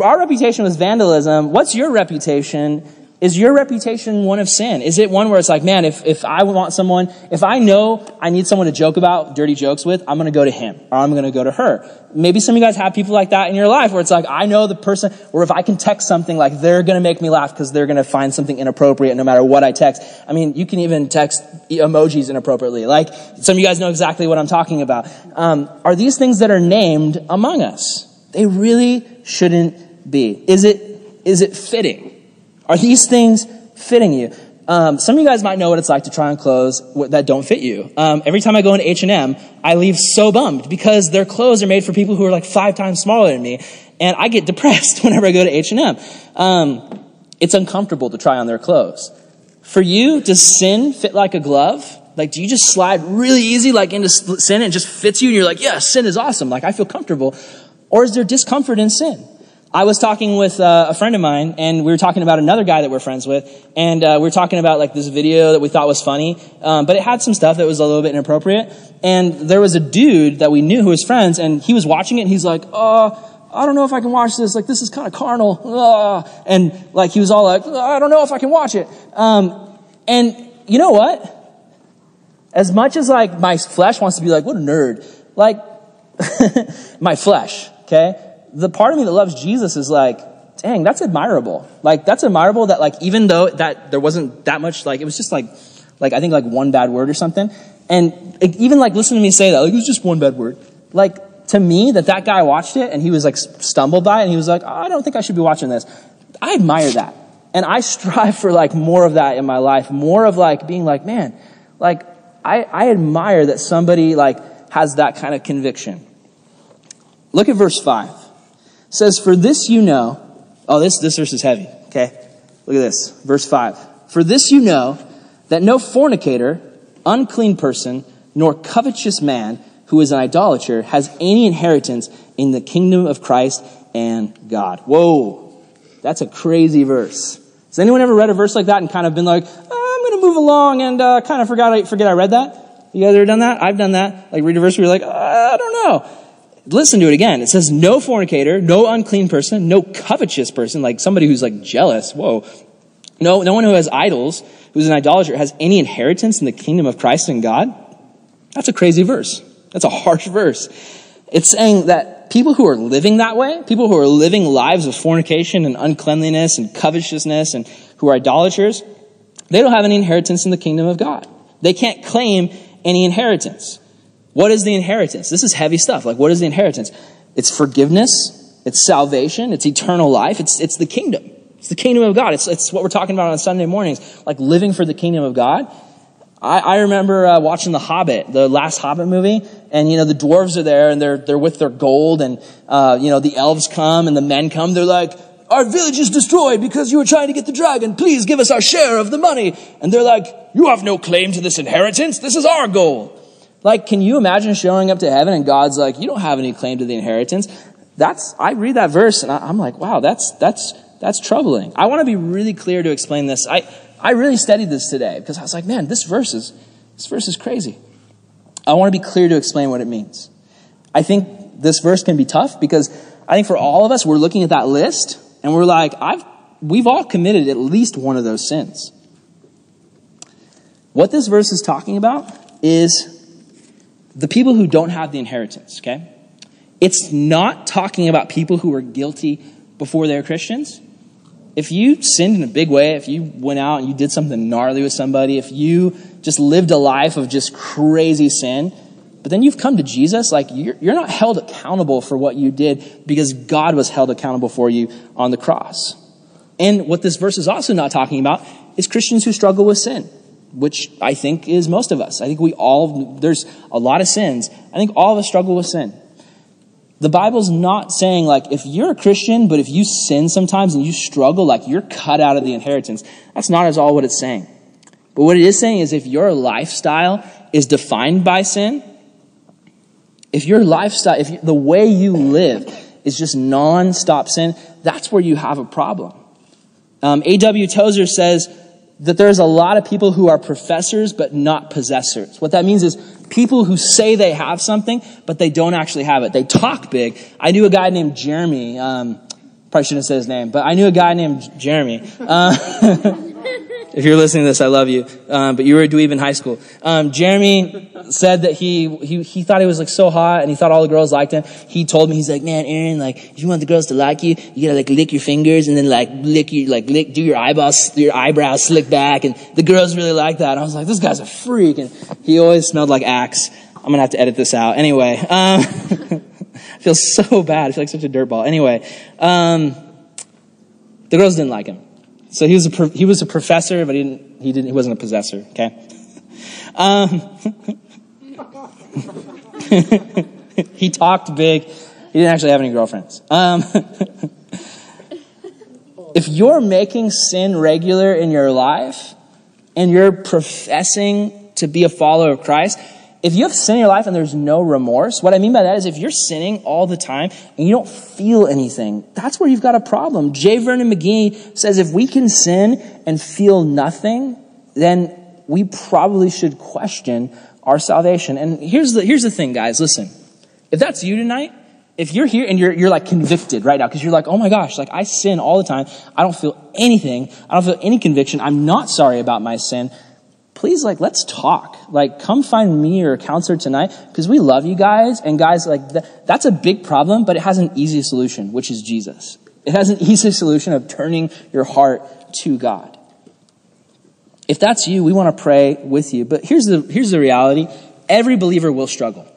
Speaker 1: our reputation was vandalism. What's your reputation? Is your reputation one of sin? Is it one where it's like, man, if, if I want someone, if I know I need someone to joke about dirty jokes with, I'm gonna go to him or I'm gonna go to her. Maybe some of you guys have people like that in your life where it's like, I know the person, or if I can text something like, they're gonna make me laugh because they're gonna find something inappropriate no matter what I text. I mean, you can even text emojis inappropriately. Like, some of you guys know exactly what I'm talking about. Um, are these things that are named among us? They really shouldn't be. Is it, is it fitting? Are these things fitting you? Um, some of you guys might know what it's like to try on clothes that don't fit you. Um, every time I go into H&M, I leave so bummed because their clothes are made for people who are like five times smaller than me, and I get [LAUGHS] depressed whenever I go to H&M. Um, it's uncomfortable to try on their clothes. For you, does sin fit like a glove? Like, do you just slide really easy like into sin and just fits you and you're like, yeah, sin is awesome. Like, I feel comfortable. Or is there discomfort in sin? I was talking with uh, a friend of mine, and we were talking about another guy that we're friends with, and uh, we were talking about like this video that we thought was funny, um, but it had some stuff that was a little bit inappropriate. And there was a dude that we knew who was friends, and he was watching it, and he's like, "Oh, I don't know if I can watch this. Like, this is kind of carnal." Uh, and like he was all like, "I don't know if I can watch it." Um, and you know what? As much as like my flesh wants to be like, "What a nerd," like [LAUGHS] my flesh, okay the part of me that loves Jesus is like, dang, that's admirable. Like, that's admirable that like, even though that there wasn't that much, like, it was just like, like, I think like one bad word or something. And even like, listen to me say that, like, it was just one bad word. Like, to me, that that guy watched it and he was like stumbled by it and he was like, oh, I don't think I should be watching this. I admire that. And I strive [LAUGHS] for like more of that in my life, more of like being like, man, like, I, I admire that somebody like has that kind of conviction. Look at verse 5 says, For this you know, oh, this, this verse is heavy, okay? Look at this, verse 5. For this you know that no fornicator, unclean person, nor covetous man who is an idolater has any inheritance in the kingdom of Christ and God. Whoa, that's a crazy verse. Has anyone ever read a verse like that and kind of been like, oh, I'm going to move along and uh, kind of forgot I, forget I read that? You guys ever done that? I've done that. Like read a verse where you're like, I don't know listen to it again. It says no fornicator, no unclean person, no covetous person, like somebody who's like jealous. Whoa. No, no one who has idols, who's an idolater, has any inheritance in the kingdom of Christ and God. That's a crazy verse. That's a harsh verse. It's saying that people who are living that way, people who are living lives of fornication and uncleanliness and covetousness and who are idolaters, they don't have any inheritance in the kingdom of God. They can't claim any inheritance. What is the inheritance? This is heavy stuff. Like, what is the inheritance? It's forgiveness. It's salvation. It's eternal life. It's, it's the kingdom. It's the kingdom of God. It's, it's what we're talking about on Sunday mornings, like living for the kingdom of God. I, I remember uh, watching The Hobbit, the last Hobbit movie, and you know the dwarves are there and they're they're with their gold, and uh, you know the elves come and the men come. They're like, "Our village is destroyed because you were trying to get the dragon. Please give us our share of the money." And they're like, "You have no claim to this inheritance. This is our goal." Like, can you imagine showing up to heaven and God's like, you don't have any claim to the inheritance? That's, I read that verse and I, am like, wow, that's, that's, that's troubling. I want to be really clear to explain this. I, I really studied this today because I was like, man, this verse is, this verse is crazy. I want to be clear to explain what it means. I think this verse can be tough because I think for all of us, we're looking at that list and we're like, I've, we've all committed at least one of those sins. What this verse is talking about is the people who don't have the inheritance, okay? It's not talking about people who were guilty before they're Christians. If you sinned in a big way, if you went out and you did something gnarly with somebody, if you just lived a life of just crazy sin, but then you've come to Jesus, like you're, you're not held accountable for what you did because God was held accountable for you on the cross. And what this verse is also not talking about is Christians who struggle with sin, which I think is most of us. I think we all, there's a lot of sins. I think all of us struggle with sin. The Bible's not saying like if you're a Christian, but if you sin sometimes and you struggle, like you're cut out of the inheritance. That's not at all what it's saying. But what it is saying is if your lifestyle is defined by sin, if your lifestyle, if the way you live is just non-stop sin, that's where you have a problem. Um, A.W. Tozer says that there's a lot of people who are professors but not possessors. What that means is people who say they have something but they don't actually have it. They talk big. I knew a guy named Jeremy. Um, probably shouldn't said his name, but I knew a guy named Jeremy. Uh, [LAUGHS] if you're listening to this, I love you. Um, but you were a dweeb in high school. Um, Jeremy said that he, he, he thought he was like so hot and he thought all the girls liked him. He told me, he's like, man, Aaron, like, if you want the girls to like you, you gotta like lick your fingers and then like lick your, like lick, do your eyeballs, your eyebrows slick back. And the girls really like that. And I was like, this guy's a freak. And he always smelled like Axe. I'm gonna have to edit this out. Anyway, um, [LAUGHS] I feel so bad. I feel like such a dirtball. Anyway, um, the girls didn't like him. So he was a, he was a professor, but he didn't, he didn't, he wasn't a possessor, okay? Um, [LAUGHS] he talked big. He didn't actually have any girlfriends. Um, [LAUGHS] if you're making sin regular in your life and you're professing to be a follower of Christ, if you have sin in your life and there's no remorse, what I mean by that is if you're sinning all the time and you don't feel anything, that's where you've got a problem. J. Vernon McGee says if we can sin and feel nothing, then we probably should question our salvation. And here's the, here's the thing, guys. Listen. If that's you tonight, if you're here and you're, you're like convicted right now, because you're like, oh my gosh, like I sin all the time. I don't feel anything. I don't feel any conviction. I'm not sorry about my sin please like let's talk. Like come find me or a counselor tonight because we love you guys and guys like th- that's a big problem but it has an easy solution which is jesus. It has an [LAUGHS] easy solution of turning your heart to god. If that's you we want to pray with you but here's the here's the reality. Every believer will struggle.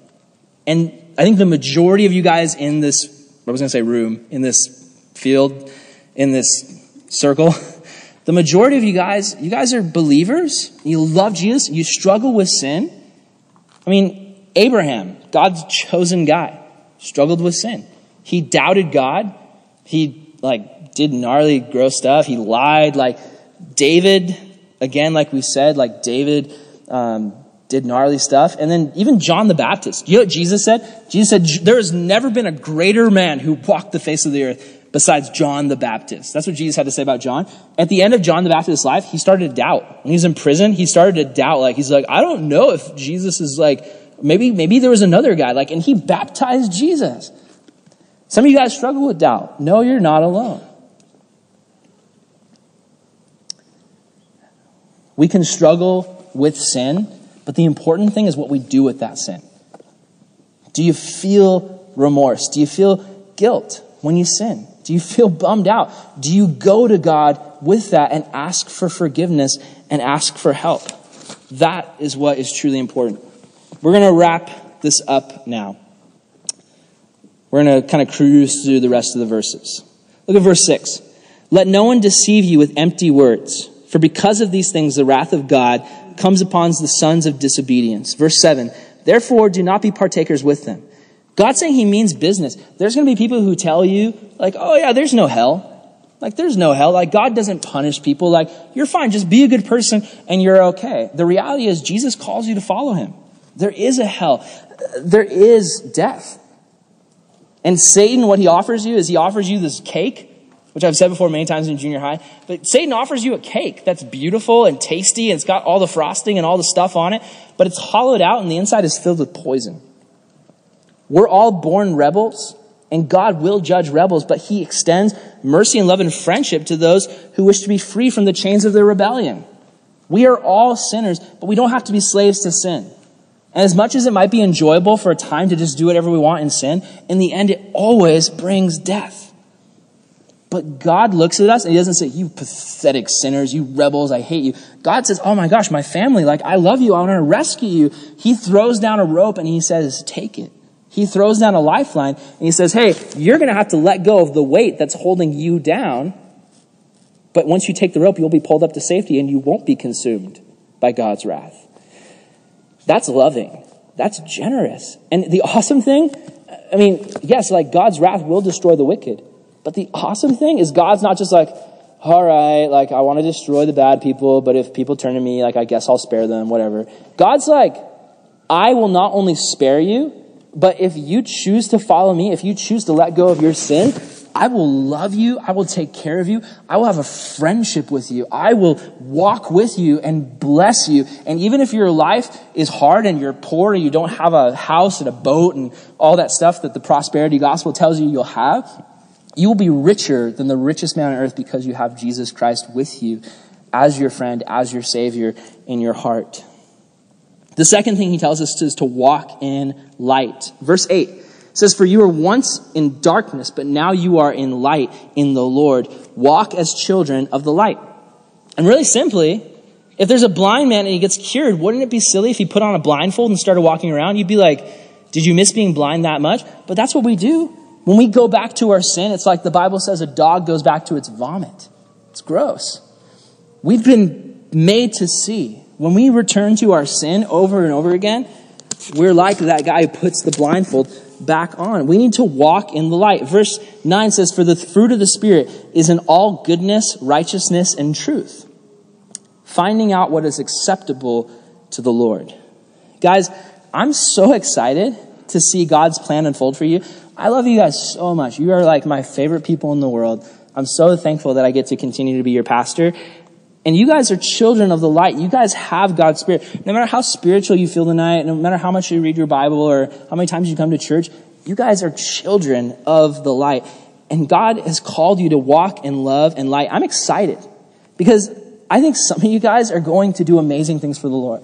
Speaker 1: And i think the majority of you guys in this i was going to say room in this field in this circle [LAUGHS] The majority of you guys, you guys are believers. You love Jesus. You struggle with sin. I mean, Abraham, God's chosen guy, struggled with sin. He doubted God. He like did gnarly, gross stuff. He lied. Like David, again, like we said, like David um, did gnarly stuff. And then even John the Baptist. You know what Jesus said? Jesus said, there has never been a greater man who walked the face of the earth besides John the Baptist. That's what Jesus had to say about John. At the end of John the Baptist's life, he started to doubt. When he was in prison, he started to doubt. Like, he's like, I don't know if Jesus is like, maybe, maybe there was another guy. Like, and he baptized Jesus. Some of you guys struggle with doubt. No, you're not alone. We can struggle with sin, but the important thing is what we do with that sin. Do you feel remorse? Do you feel guilt when you sin? Do you feel bummed out? Do you go to God with that and ask for forgiveness and ask for help? That is what is truly important. We're going to wrap this up now. We're going to kind of cruise through the rest of the verses. Look at verse 6. Let no one deceive you with empty words, for because of these things the wrath of God comes upon the sons of disobedience. Verse 7. Therefore do not be partakers with them. God's saying he means business. There's going to be people who tell you, like, oh yeah, there's no hell. Like, there's no hell. Like, God doesn't punish people. Like, you're fine. Just be a good person and you're okay. The reality is Jesus calls you to follow him. There is a hell. There is death. And Satan, what he offers you is he offers you this cake, which I've said before many times in junior high. But Satan offers you a cake that's beautiful and tasty and it's got all the frosting and all the stuff on it, but it's hollowed out and the inside is filled with poison. We're all born rebels, and God will judge rebels, but He extends mercy and love and friendship to those who wish to be free from the chains of their rebellion. We are all sinners, but we don't have to be slaves to sin. And as much as it might be enjoyable for a time to just do whatever we want in sin, in the end, it always brings death. But God looks at us and He doesn't say, You pathetic sinners, you rebels, I hate you. God says, Oh my gosh, my family, like, I love you, I want to rescue you. He throws down a rope and He says, Take it. He throws down a lifeline and He says, Hey, you're going to have to let go of the weight that's holding you down but once you take the rope, you'll be pulled up to safety and you won't be consumed by God's wrath. That's loving. That's generous. And the awesome thing, I mean, yes, like God's wrath will destroy the wicked. But the awesome thing is God's not just like, all right, like I want to destroy the bad people, but if people turn to me, like I guess I'll spare them, whatever. God's like, I will not only spare you, but if you choose to follow me, if you choose to let go of your sin, I will love you. I will take care of you. I will have a friendship with you. I will walk with you and bless you. And even if your life is hard and you're poor and you don't have a house and a boat and all that stuff that the prosperity gospel tells you you'll have, you will be richer than the richest man on earth because you have Jesus Christ with you as your friend, as your savior in your heart. The second thing he tells us is to walk in light. Verse 8 says, For you were once in darkness, but now you are in light in the Lord. Walk as children of the light. And really simply, if there's a blind man and he gets cured, wouldn't it be silly if he put on a blindfold and started walking around? You'd be like, Did you miss being blind that much? But that's what we do. When we go back to our sin, it's like the Bible says a dog goes back to its vomit. It's gross. We've been made to see. When we return to our sin over and over again, we're like that guy who puts the blindfold back on. We need to walk in the light. Verse 9 says, For the fruit of the Spirit is in all goodness, righteousness, and truth. Finding out what is acceptable to the Lord. Guys, I'm so excited to see God's plan unfold for you. I love you guys so much. You are like my favorite people in the world. I'm so thankful that I get to continue to be your pastor. And you guys are children of the light. You guys have God's Spirit. No matter how spiritual you feel tonight, no matter how much you read your Bible or how many times you come to church, you guys are children of the light. And God has called you to walk in love and light. I'm excited because I think some of you guys are going to do amazing things for the Lord.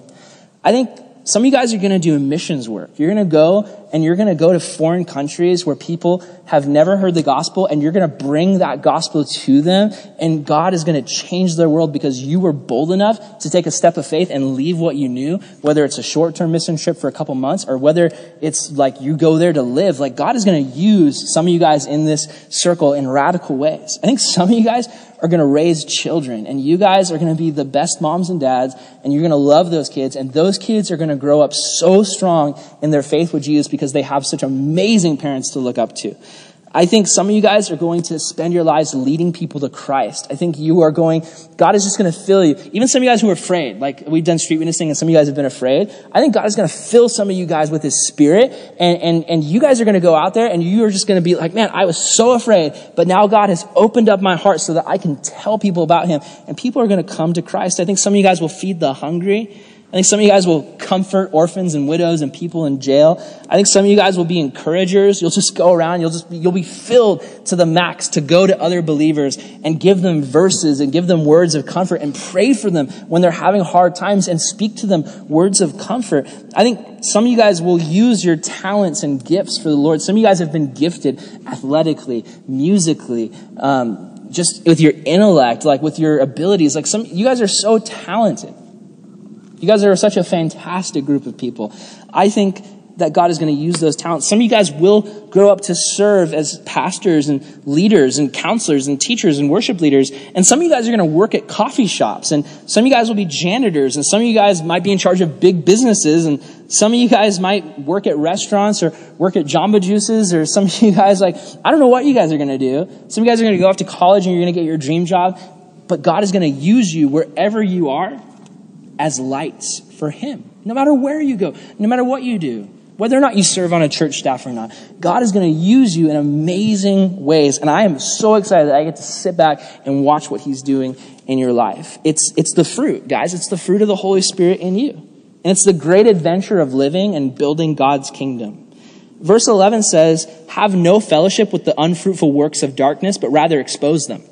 Speaker 1: I think some of you guys are going to do missions work. You're going to go and you're going to go to foreign countries where people have never heard the gospel and you're going to bring that gospel to them and God is going to change their world because you were bold enough to take a step of faith and leave what you knew, whether it's a short-term mission trip for a couple months or whether it's like you go there to live. Like God is going to use some of you guys in this circle in radical ways. I think some of you guys are going to raise children and you guys are going to be the best moms and dads and you're going to love those kids and those kids are going to grow up so strong in their faith with Jesus because they have such amazing parents to look up to. I think some of you guys are going to spend your lives leading people to Christ. I think you are going, God is just going to fill you. Even some of you guys who are afraid, like we've done street witnessing and some of you guys have been afraid. I think God is going to fill some of you guys with His Spirit and, and, and you guys are going to go out there and you are just going to be like, man, I was so afraid, but now God has opened up my heart so that I can tell people about Him and people are going to come to Christ. I think some of you guys will feed the hungry. I think some of you guys will comfort orphans and widows and people in jail. I think some of you guys will be encouragers. You'll just go around. You'll just be, you'll be filled to the max to go to other believers and give them verses and give them words of comfort and pray for them when they're having hard times and speak to them words of comfort. I think some of you guys will use your talents and gifts for the Lord. Some of you guys have been gifted athletically, musically, um, just with your intellect, like with your abilities. Like some, you guys are so talented. You guys are such a fantastic group of people. I think that God is going to use those talents. Some of you guys will grow up to serve as pastors and leaders and counselors and teachers and worship leaders. And some of you guys are going to work at coffee shops and some of you guys will be janitors and some of you guys might be in charge of big businesses and some of you guys might work at restaurants or work at Jamba Juices or some of you guys like, I don't know what you guys are going to do. Some of you guys are going to go off to college and you're going to get your dream job. But God is going to use you wherever you are as lights for Him. No matter where you go, no matter what you do, whether or not you serve on a church staff or not, God is going to use you in amazing ways. And I am so excited that I get to sit back and watch what He's doing in your life. It's, it's the fruit, guys. It's the fruit of the Holy Spirit in you. And it's the great adventure of living and building God's kingdom. Verse 11 says, Have no fellowship with the unfruitful works of darkness, but rather expose them.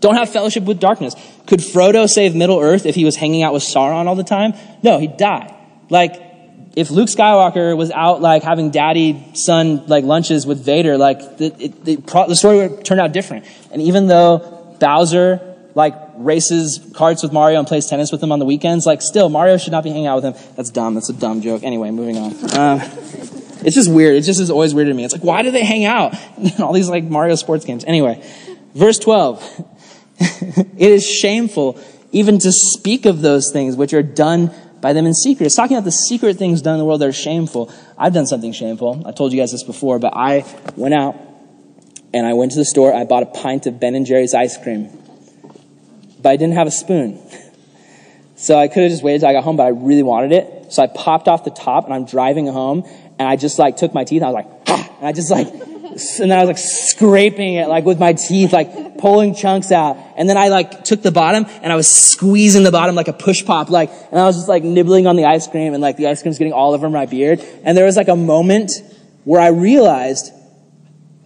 Speaker 1: Don't have fellowship with darkness. Could Frodo save Middle Earth if he was hanging out with Sauron all the time? No, he'd die. Like, if Luke Skywalker was out like having daddy son like lunches with Vader, like the, it, the, the story would turn out different. And even though Bowser like races carts with Mario and plays tennis with him on the weekends, like still Mario should not be hanging out with him. That's dumb. That's a dumb joke. Anyway, moving on. Um, it's just weird. It just is always weird to me. It's like why do they hang out [LAUGHS] in all these like Mario sports games? Anyway, verse twelve. [LAUGHS] it is shameful even to speak of those things which are done by them in secret. It's talking about the secret things done in the world that are shameful. I've done something shameful. I told you guys this before, but I went out and I went to the store. I bought a pint of Ben and Jerry's ice cream, but I didn't have a spoon. [LAUGHS] So I could have just waited till I got home, but I really wanted it. So I popped off the top and I'm driving home and I just like took my teeth I was like, ah, and I just like, and then I was like scraping it like with my teeth, like pulling chunks out. And then I like took the bottom and I was squeezing the bottom like a push pop, like, and I was just like nibbling on the ice cream and like the ice cream's getting all over my beard. And there was like a moment where I realized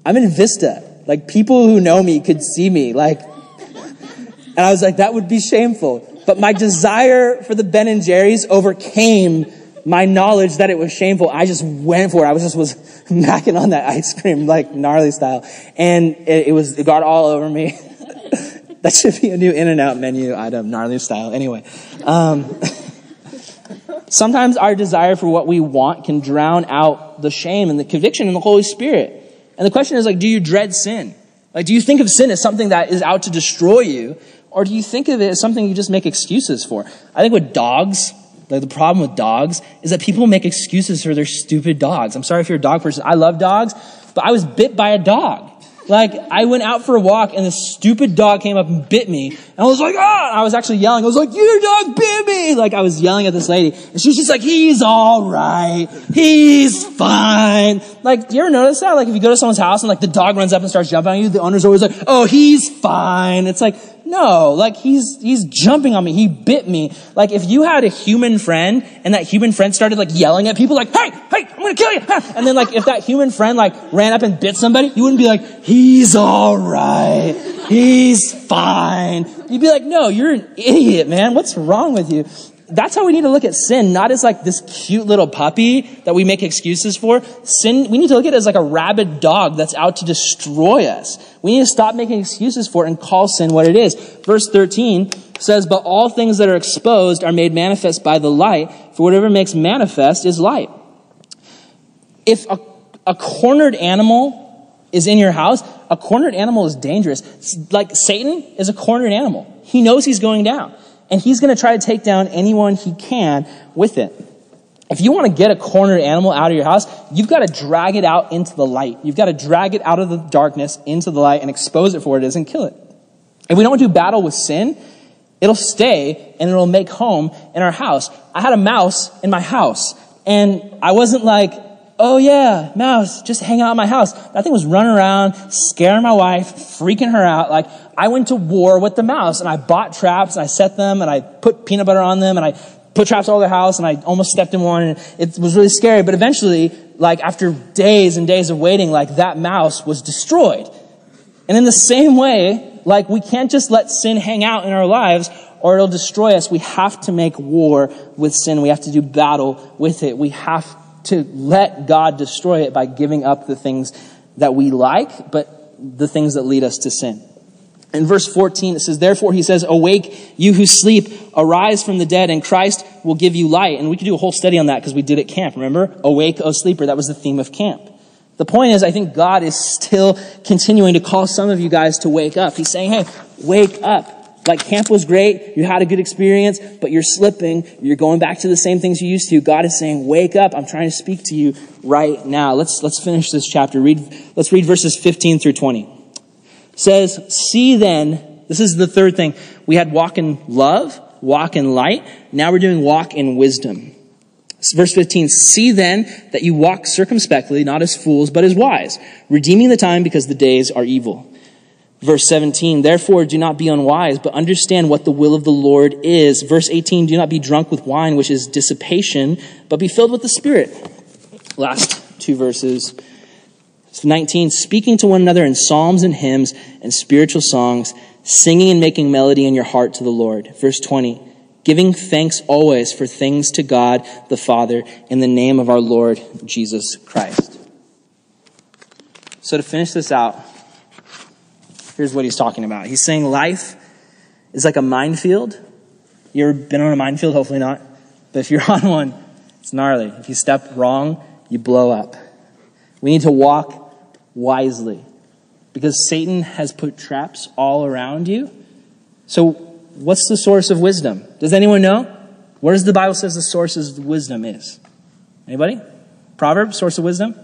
Speaker 1: I'm in Vista. Like people who know me could see me, like, and I was like, that would be shameful. But my desire for the Ben and Jerry's overcame my knowledge that it was shameful, I just went for it. I was just was [LAUGHS] macking on that ice cream like gnarly style, and it, it was it got all over me. [LAUGHS] that should be a new In and Out menu item, gnarly style. Anyway, um, [LAUGHS] sometimes our desire for what we want can drown out the shame and the conviction in the Holy Spirit. And the question is like, do you dread sin? Like, do you think of sin as something that is out to destroy you, or do you think of it as something you just make excuses for? I think with dogs, like the problem with dogs is that people make excuses for their stupid dogs. I'm sorry if you're a dog person. I love dogs, but I was bit by a dog. Like I went out for a walk and this stupid dog came up and bit me. And I was like, ah! I was actually yelling. I was like, your dog bit me! Like I was yelling at this lady. And she was just like, he's alright. He's fine. Like, do you ever notice that? Like if you go to someone's house and like the dog runs up and starts jumping on you, the owner's always like, oh, he's fine. It's like, no, like he's, he's jumping on me. He bit me. Like if you had a human friend and that human friend started like yelling at people like, hey, hey, I'm gonna kill you. [LAUGHS] And then like if that human friend like ran up and bit somebody, you wouldn't be like, he's alright. He's fine. You'd be like, no, you're an idiot, man. What's wrong with you? That's how we need to look at sin, not as like this cute little puppy that we make excuses for. Sin, we need to look at it as like a rabid dog that's out to destroy us. We need to stop making excuses for it and call sin what it is. Verse 13 says, But all things that are exposed are made manifest by the light, for whatever makes manifest is light. If a, a cornered animal is in your house, a cornered animal is dangerous. Like Satan is a cornered animal. He knows he's going down and he's going to try to take down anyone he can with it. If you want to get a cornered animal out of your house, you've got to drag it out into the light. You've got to drag it out of the darkness into the light and expose it for what it is and kill it. If we don't do battle with sin, it'll stay and it'll make home in our house. I had a mouse in my house and I wasn't like, oh yeah, mouse, just hang out in my house. That thing was running around, scaring my wife, freaking her out. Like, I went to war with the mouse and I bought traps and I set them and I put peanut butter on them and I put traps all over the house and I almost stepped in one and it was really scary. But eventually, like after days and days of waiting, like that mouse was destroyed. And in the same way, like we can't just let sin hang out in our lives or it'll destroy us. We have to make war with sin. We have to do battle with it. We have to let God destroy it by giving up the things that we like, but the things that lead us to sin. In verse 14, it says, Therefore, he says, Awake, you who sleep, arise from the dead, and Christ will give you light. And we could do a whole study on that because we did at camp, remember? Awake, O sleeper. That was the theme of camp. The point is, I think God is still continuing to call some of you guys to wake up. He's saying, Hey, wake up. Like camp was great, you had a good experience, but you're slipping, you're going back to the same things you used to. God is saying, wake up, I'm trying to speak to you right now. Let's, let's finish this chapter. Read, let's read verses 15 through 20. Says, see then, this is the third thing. We had walk in love, walk in light. Now we're doing walk in wisdom. Verse 15, see then that you walk circumspectly, not as fools, but as wise, redeeming the time because the days are evil. Verse 17, therefore do not be unwise, but understand what the will of the Lord is. Verse 18, do not be drunk with wine, which is dissipation, but be filled with the Spirit. Last two verses. 19, speaking to one another in psalms and hymns and spiritual songs, singing and making melody in your heart to the Lord. Verse 20, giving thanks always for things to God the Father in the name of our Lord Jesus Christ. So to finish this out, here's what he's talking about. He's saying life is like a minefield. You ever been on a minefield? Hopefully not. But if you're [LAUGHS] on one, it's gnarly. If you step wrong, you blow up. We need to walk wisely because Satan has put traps all around you. So, what's the source of wisdom? Does anyone know? Where does the Bible says the source of wisdom is? Anybody? Proverbs, source of wisdom?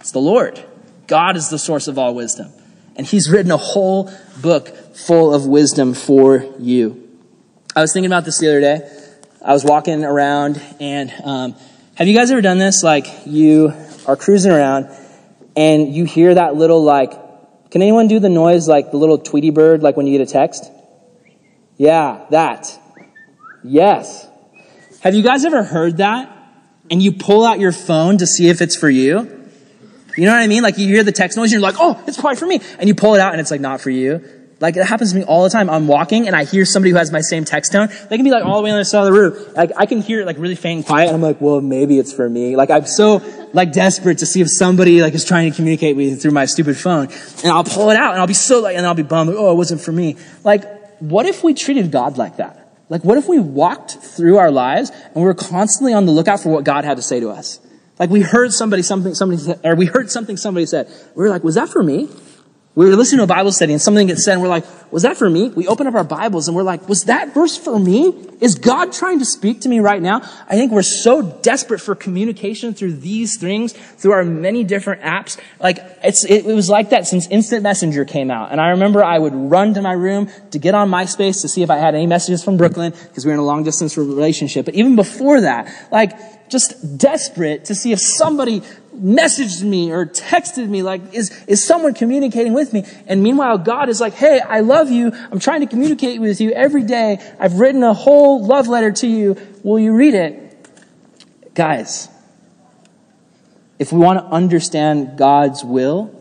Speaker 1: It's the Lord. God is the source of all wisdom. And He's written a whole book full of wisdom for you. I was thinking about this the other day. I was walking around, and um, have you guys ever done this? Like, you are cruising around, and you hear that little, like, can anyone do the noise like the little Tweety bird, like when you get a text? Yeah, that. Yes. Have you guys ever heard that? And you pull out your phone to see if it's for you? You know what I mean? Like you hear the text noise and you're like, oh, it's probably for me. And you pull it out and it's like not for you. Like it happens to me all the time. I'm walking and I hear somebody who has my same text tone. They can be like all the way on the other side of the room. Like I can hear it like really faint and quiet and I'm like, well, maybe it's for me. Like I'm so like desperate to see if somebody like is trying to communicate with me through my stupid phone. And I'll pull it out and I'll be so like, and I'll be bummed. Like, oh, it wasn't for me. Like what if we treated God like that? Like what if we walked through our lives and we were constantly on the lookout for what God had to say to us? Like we heard somebody something somebody said, or we heard something somebody said. We were like, was that for me? We were listening to a Bible study and something gets said and we're like, was that for me? We open up our Bibles and we're like, was that verse for me? Is God trying to speak to me right now? I think we're so desperate for communication through these things, through our many different apps. Like, it's, it, it was like that since Instant Messenger came out. And I remember I would run to my room to get on MySpace to see if I had any messages from Brooklyn because we were in a long distance relationship. But even before that, like, just desperate to see if somebody messaged me or texted me like is is someone communicating with me? And meanwhile god is like hey i love you. I'm trying to communicate with you every day. I've written a whole love letter to you. Will you read it? Guys if we want to understand god's will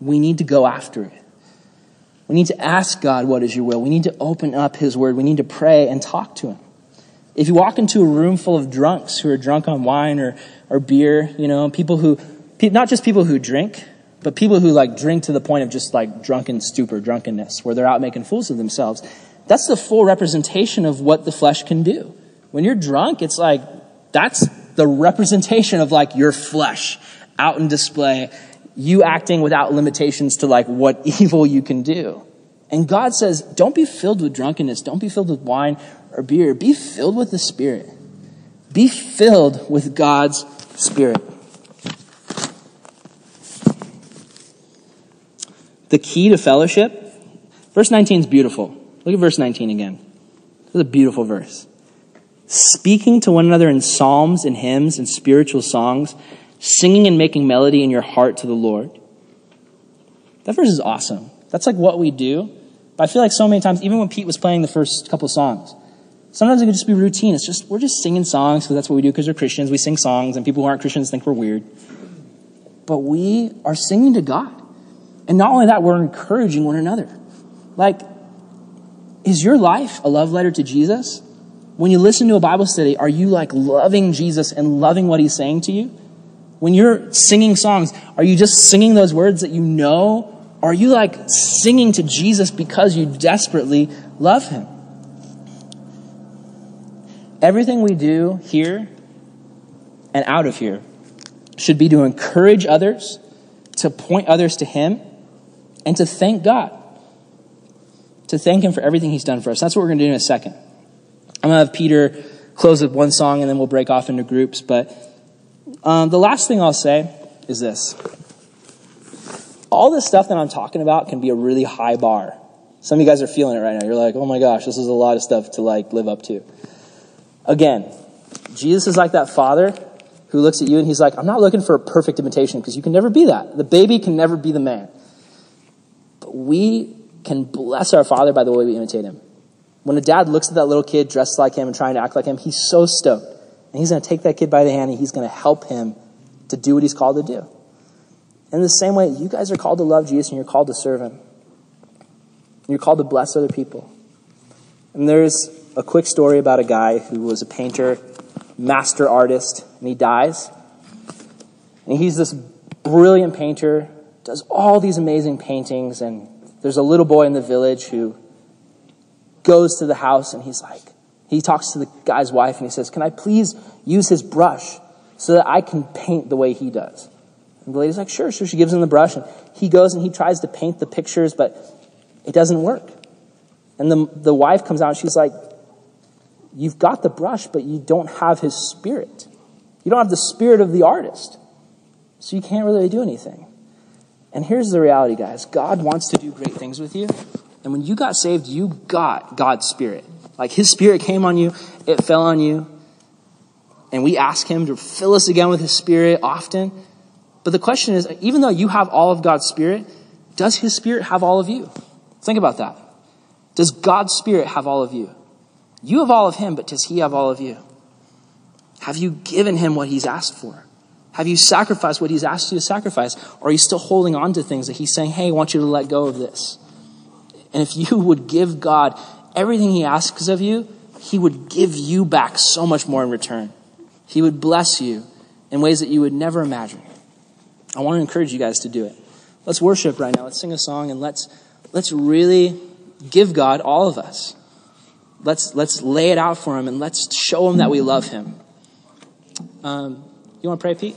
Speaker 1: we need to go after it. We need to ask god what is your will? We need to open up his word. We need to pray and talk to him. If you walk into a room full of drunks who are drunk on wine or, or beer, you know, people who, not just people who drink, but people who like drink to the point of just like drunken stupor, drunkenness, where they're out making fools of themselves. That's the full representation of what the flesh can do. When you're drunk, it's like, that's the representation of like your flesh out in display, you acting without limitations to like what [LAUGHS] evil you can do. And God says, don't be filled with drunkenness. Don't be filled with wine or beer. Be filled with the Spirit. Be filled with God's Spirit. The key to fellowship, verse 19 is beautiful. Look at verse 19 again. This is a beautiful verse. Speaking to one another in psalms and hymns and spiritual songs, singing and making melody in your heart to the Lord. That verse is awesome. That's like what we do. But I feel like so many times, even when Pete was playing the first couple songs, sometimes it could just be routine. It's just, we're just singing songs because that's what we do because we're Christians. We sing songs and people who aren't Christians think we're weird. But we are singing to God. And not only that, we're encouraging one another. Like, is your life a love letter to Jesus? When you listen to a Bible study, are you like loving Jesus and loving what he's saying to you? When you're singing songs, are you just singing those words that you know are you like singing to Jesus because you desperately love him? Everything we do here and out of here should be to encourage others, to point others to him, and to thank God. To thank him for everything he's done for us. That's what we're going to do in a second. I'm going to have Peter close with one song and then we'll break off into groups. But um, the last thing I'll say is this all this stuff that I'm talking about can be a really high bar. Some of you guys are feeling it right now. You're like, oh my gosh, this is a lot of stuff to like live up to. Again, Jesus is like that father who looks at you and he's like, I'm not looking for a perfect imitation because you can never be that. The baby can never be the man. But we can bless our father by the way we imitate him. When a dad looks at that little kid dressed like him and trying to act like him, he's so stoked. And he's going to take that kid by the hand and he's going to help him to do what he's called to do. In the same way, you guys are called to love Jesus and you're called to serve him. You're called to bless other people. And there's a quick story about a guy who was a painter, master artist, and he dies. And he's this brilliant painter, does all these amazing paintings, and there's a little boy in the village who goes to the house and he's like, he talks to the guy's wife and he says, Can I please use his brush so that I can paint the way he does? And the lady's like, Sure. So she gives him the brush and he goes and he tries to paint the pictures, but it doesn't work. And the, the wife comes out and she's like, You've got the brush, but you don't have his spirit. You don't have the spirit of the artist. So you can't really do anything. And here's the reality, guys God wants to do great things with you. And when you got saved, you got God's spirit. Like his spirit came on you, it fell on you. And we ask him to fill us again with his spirit often. But the question is even though you have all of God's spirit, does his spirit have all of you? Think about that. Does God's spirit have all of you? You have all of him, but does he have all of you? Have you given him what he's asked for? Have you sacrificed what he's asked you to sacrifice? Or are you still holding on to things that he's saying, hey, I want you to let go of this? And if you would give God everything he asks of you, he would give you back so much more in return. He would bless you in ways that you would never imagine. I want to encourage you guys to do it. Let's worship right now. Let's sing a song and let's, let's really give God all of us. Let's, let's lay it out for him and let's show him that we love him. Um, you want to pray, Pete?